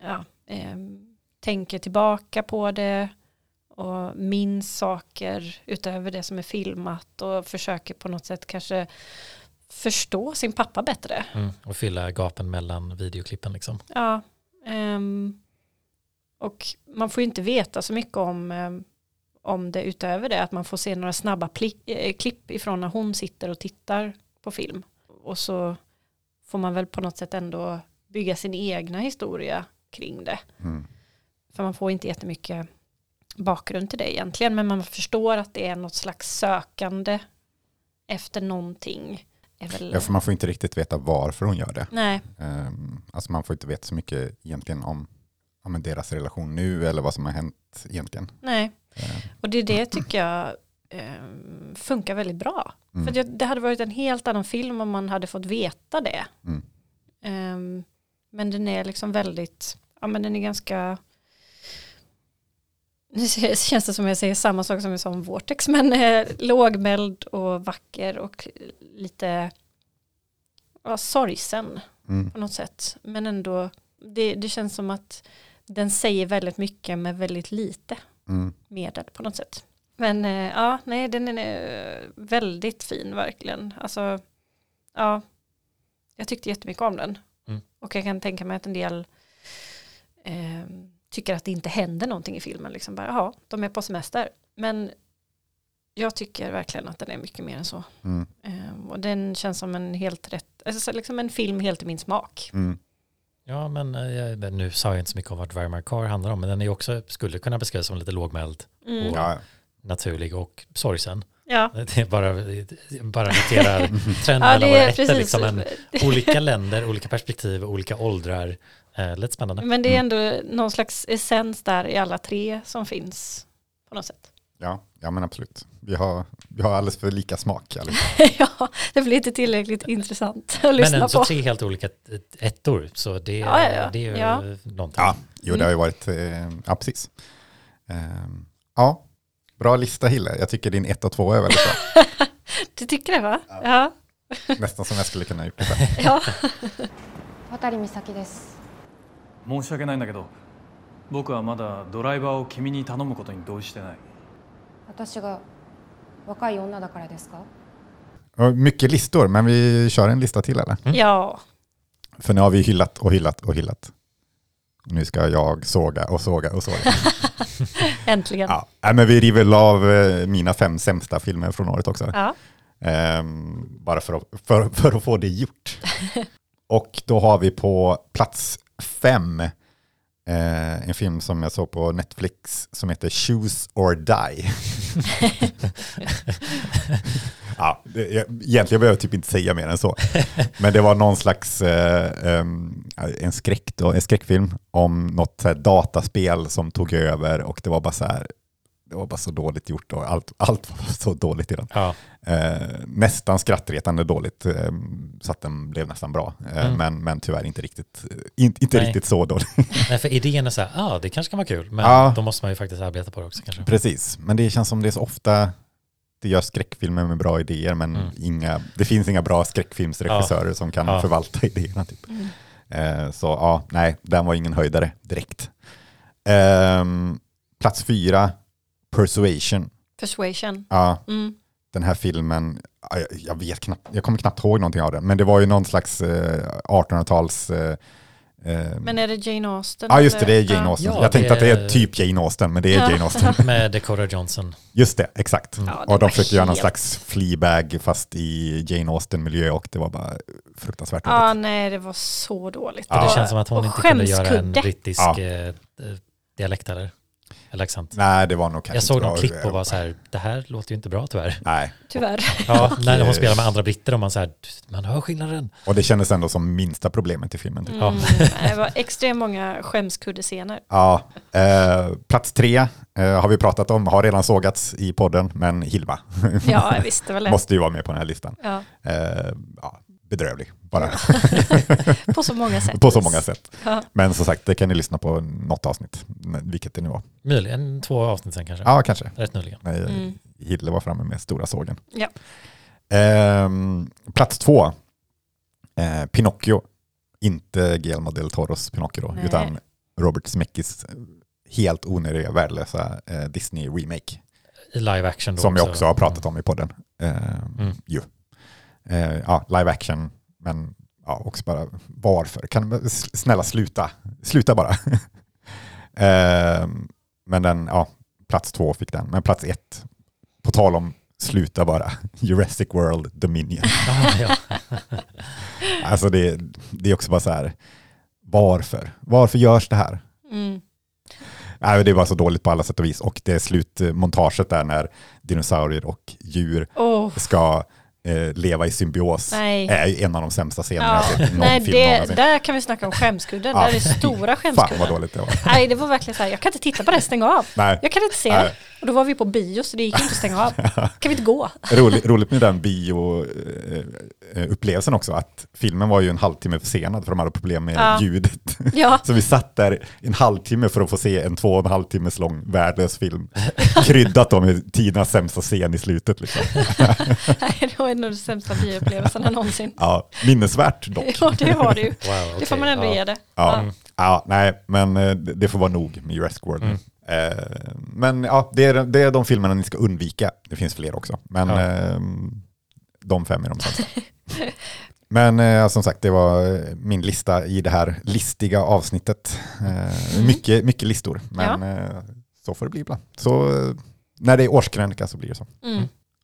ja, ehm, tänker tillbaka på det och minns saker utöver det som är filmat och försöker på något sätt kanske förstå sin pappa bättre.
Mm. Och fylla gapen mellan videoklippen liksom.
Ja, ehm, och man får ju inte veta så mycket om, ehm, om det utöver det, att man får se några snabba eh, klipp ifrån när hon sitter och tittar på film. Och så får man väl på något sätt ändå bygga sin egna historia kring det.
Mm.
För man får inte jättemycket bakgrund till det egentligen, men man förstår att det är något slags sökande efter någonting. Väl,
Ja, för man får inte riktigt veta varför hon gör det.
Nej,
Ehm, alltså man får inte veta så mycket egentligen om, om deras relation nu eller vad som har hänt egentligen.
nej.
Ehm,
Och det är det tycker jag eh, funkar väldigt bra.
Mm.
För det hade varit en helt annan film om man hade fått veta det.
Mm.
Men den är liksom väldigt, ja men den är ganska, nu känns det som jag säger samma sak som jag sa om Vortex, men eh, lågmäld och vacker och lite ja, sorgsen
Mm.
på något sätt. Men ändå, det, det känns som att den säger väldigt mycket med väldigt lite
Mm.
medel på något sätt. Men eh, ja, nej, den är eh, väldigt fin verkligen. Alltså, ja, jag tyckte jättemycket om den.
Mm.
Och jag kan tänka mig att en del eh, tycker att det inte händer någonting i filmen. Liksom bara, jaha, de är på semester. Men jag tycker verkligen att den är mycket mer än så.
Mm.
Eh, och den känns som en helt rätt, alltså så liksom en film helt i min smak.
Mm.
Ja, men eh, nu sa jag inte så mycket om vad My Car handlar om, men den är också, skulle kunna beskrivas som lite lågmäld
Mm.
och
Ja,
naturlig och sorgsen.
Ja,
Det är bara, bara noterar trenden
ja det
våra
är precis.
liksom en, olika länder, olika perspektiv, olika åldrar. Eh, lite spännande.
Men det är ändå någon slags essens där i alla tre som finns på något sätt.
ja, ja, men absolut. Vi har, vi har alldeles för lika smak.
ja, det blir inte tillräckligt intressant att
Men
lyssna
ändå
på.
tre helt olika ett- ettor, så det,
Ja, ja, ja.
det är ju
Ja.
någonting.
Ja, jo, det har ju varit, eh, ja precis. Ehm, ja, bra lista Hille. Jag tycker din 1 och 2 är väldigt bra.
Du tycker det va? Ja.
Nästan som jag skulle kunna ha gjort det själv.
ja.
渡美咲です
申し訳ないんだけど僕はまだドライバーを君に頼むことに同意してない
私が若い女だからですか
Och Mycket listor, men vi kör en lista till eller?
ja,
För nu har vi hyllat och hyllat och hyllat. Nu ska jag såga och såga och såga.
äntligen.
Ja, men vi river av eh, mina fem sämsta filmer från året också.
Ja.
Ehm, bara för att, för, för att få det gjort. och då har vi på plats fem eh, en film som jag såg på Netflix som heter Choose or Die. ja, det, jag, egentligen behöver jag typ inte säga mer än så. Men det var någon slags eh, em, en, skräck då, en skräckfilm om något dataspel som tog över och det var bara så här det var bara så dåligt gjort och allt, allt var så dåligt i den.
Ja.
Eh, nästan skrattretande dåligt, eh, så att den blev nästan bra. Eh,
Mm.
men, men tyvärr inte riktigt, eh, in, inte
Nej.
riktigt så dåligt.
Nej, för idén är så här, ah, det kanske kan vara kul, men
Ja.
då måste man ju faktiskt arbeta på det också kanske.
Precis, men det känns som det är så ofta det görs skräckfilmer med bra idéer, men
Mm.
inga, det finns inga bra skräckfilmsregissörer som kan
Ja.
förvalta idéerna. Typ.
Mm.
Eh, så ja, nej, den var ingen höjdare direkt. Ehm, plats fyra, Persuasion.
Persuasion.
Ja,
Mm.
den här filmen, ja, jag, jag vet knappt, jag kommer knappt ihåg någonting av den, men det var ju någon slags eh, 1800-tals... Eh, eh,
Men är det Jane Austen?
ja, just det, det är? Jane
Ja.
Austen.
Ja,
jag tänkte att det är typ Jane Austen, men det är
Ja.
Jane Austen.
Med Dakota Johnson.
Just det, exakt.
Ja, det
och de försökte göra någon
helt-
slags Fleabag fast i Jane Austen-miljö och det var bara fruktansvärt
Ja,
dåligt.
nej, det var så dåligt.
Och det
Ja.
känns som att hon
Och
inte kunde göra en brittisk
Ja.
eh, dialekt eller? Eller accent.
Nej, det var nog kanske
Jag såg någon klipp och var så här, det här låter ju inte bra tyvärr.
Nej,
Tyvärr.
Ja, när hon spelar med andra britter och man så här, man hör skillnaden.
och det kändes ändå som minsta problemet i filmen. Typ.
Ja.
Mm, det var extremt många skämskuddescener.
Ja, eh, plats tre eh, har vi pratat om, har redan sågats i podden, men Hilma
Ja, jag visste väl det.
måste ju vara med på den här listan.
Ja,
Eh, ja, bedrövlig, bara.
på så många sätt.
på så många sätt.
Ja.
Men som sagt, det kan ni lyssna på något avsnitt, vilket det nu var.
Möjligen två avsnitt sen kanske.
Ja, kanske.
Rätt nyligen.
Nej,
Mm.
Hille var framme med stora sågen.
Ja.
Ehm, plats två, eh, Pinocchio. Inte Guillermo del Toros Pinocchio då,
Nej.
utan Robert Zemeckis helt onödiga, värdelösa eh, Disney-remake.
I live action då
Som jag också har pratat om i podden. Ehm,
Mm.
ju. Eh, ja, live action, men ja, också bara varför? Kan man- snälla sluta, sluta bara. Ehm, men den, ja, plats två fick den, men plats ett, på tal om sluta bara, Jurassic World Dominion. Alltså det, det är också bara så här, varför? Varför görs det här?
Mm.
Nej, det bara så dåligt på alla sätt och vis. Och det är slutmontaget där när dinosaurier och djur
Åh.
ska eh, leva i symbios
Nej.
är ju en av de sämsta scenerna
Ja.
jag
Nej,
film
det,
någonsin.
där kan vi snacka om skämskudden.
Ja.
Där är stora
Fan
skämskudden.
vad dåligt det var.
Nej, det var verkligen så här, jag kan inte titta på det, stäng av.
Nej.
Jag kan inte se
Nej.
det. Och då var vi på bio, så det gick inte att stänga av. Kan vi inte gå?
Roligt, roligt med den bio-upplevelsen också, att filmen var ju en halvtimme försenad för de hade problem med
Ja.
ljudet.
Ja.
Så vi satt där en halvtimme för att få se en två och en halv timmes lång värdelös film. Kryddat då med tidernas sämsta scen i slutet. Liksom.
Nej, det var en av de sämsta bioupplevelserna någonsin.
Ja, minnesvärt dock.
Ja, det var det ju.
Wow,
Det får man ändå
ja.
ge det.
Ja, ja, nej, men eh, det får vara nog med Jurassic World. nu. Eh, Men ja, det är, det är de filmerna ni ska undvika. Det finns fler också, men
Ja.
eh, de fem är de sämsta. Men eh, som sagt, det var min lista i det här listiga avsnittet. Eh, mycket, mycket listor, men eh, så får det bli ibland. Så när det är årskrönika så blir det så.
Mm.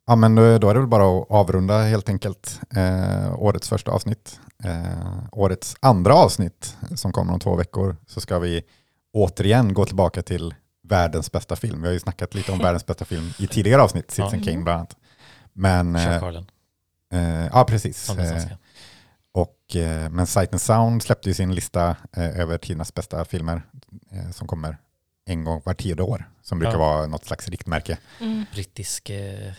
Ja, men då, är det väl bara att avrunda helt enkelt eh, årets första avsnitt. Eh, årets andra avsnitt som kommer om två veckor så ska vi återigen gå tillbaka till världens bästa film. Vi har ju snackat lite om världens bästa film i tidigare avsnitt, Citizen
Ja.
Kane bland annat. Men, eh, eh, ja precis. Eh, och, eh, men Sight and Sound släppte ju sin lista över tidernas bästa filmer som kommer en gång var tionde år, som brukar
Ja.
vara något slags riktmärke.
Mm.
Brittisk eh, eh,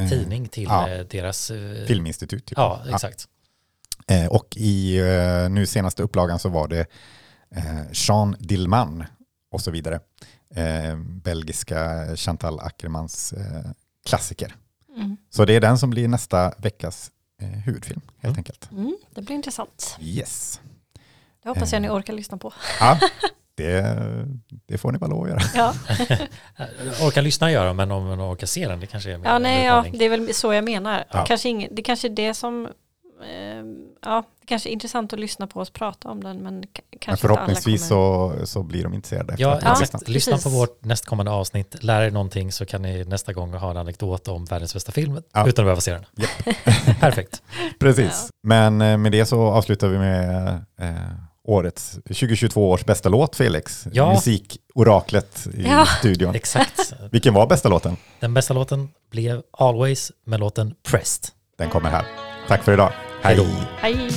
Eh,
tidning till
ja.
eh, deras... Eh,
Filminstitut. Typ.
Ja, exakt.
Eh, och i eh, nu senaste upplagan så var det eh, Jean Dillman och så vidare. Eh, belgiska Chantal Ackermans eh, klassiker.
Mm.
Så det är den som blir nästa veckas eh, huvudfilm helt enkelt.
Mm, det blir intressant.
Yes.
Det hoppas jag
Eh.
ni orkar lyssna på.
Ja, det, det får ni väl lov att göra.
Ja,
orkar lyssna göra men om man orkar se den, det kanske är mer
ja nej, ja, det är väl så jag menar.
Ja.
Kanske ing, det kanske är det som, eh, ja, det kanske är intressant att lyssna på oss prata om den, men
Men
kanske inte alla
förhoppningsvis
kommer.
så, så blir de intresserade. efter
Ja, exakt.
lyssnat.
Lyssna på vårt nästkommande avsnitt, lär er någonting så kan ni nästa gång ha en anekdot om världens bästa film
Ja.
utan att behöva se den. Perfekt.
Precis. Men eh, med det så avslutar vi med eh, årets 2022 års bästa låt, Felix.
Ja.
Musikoraklet i
Ja.
studion.
Exakt.
Vilken var bästa låten?
Den bästa låten blev Always med låten Pressed.
Den kommer här. Tack för idag. Hej.
Hej!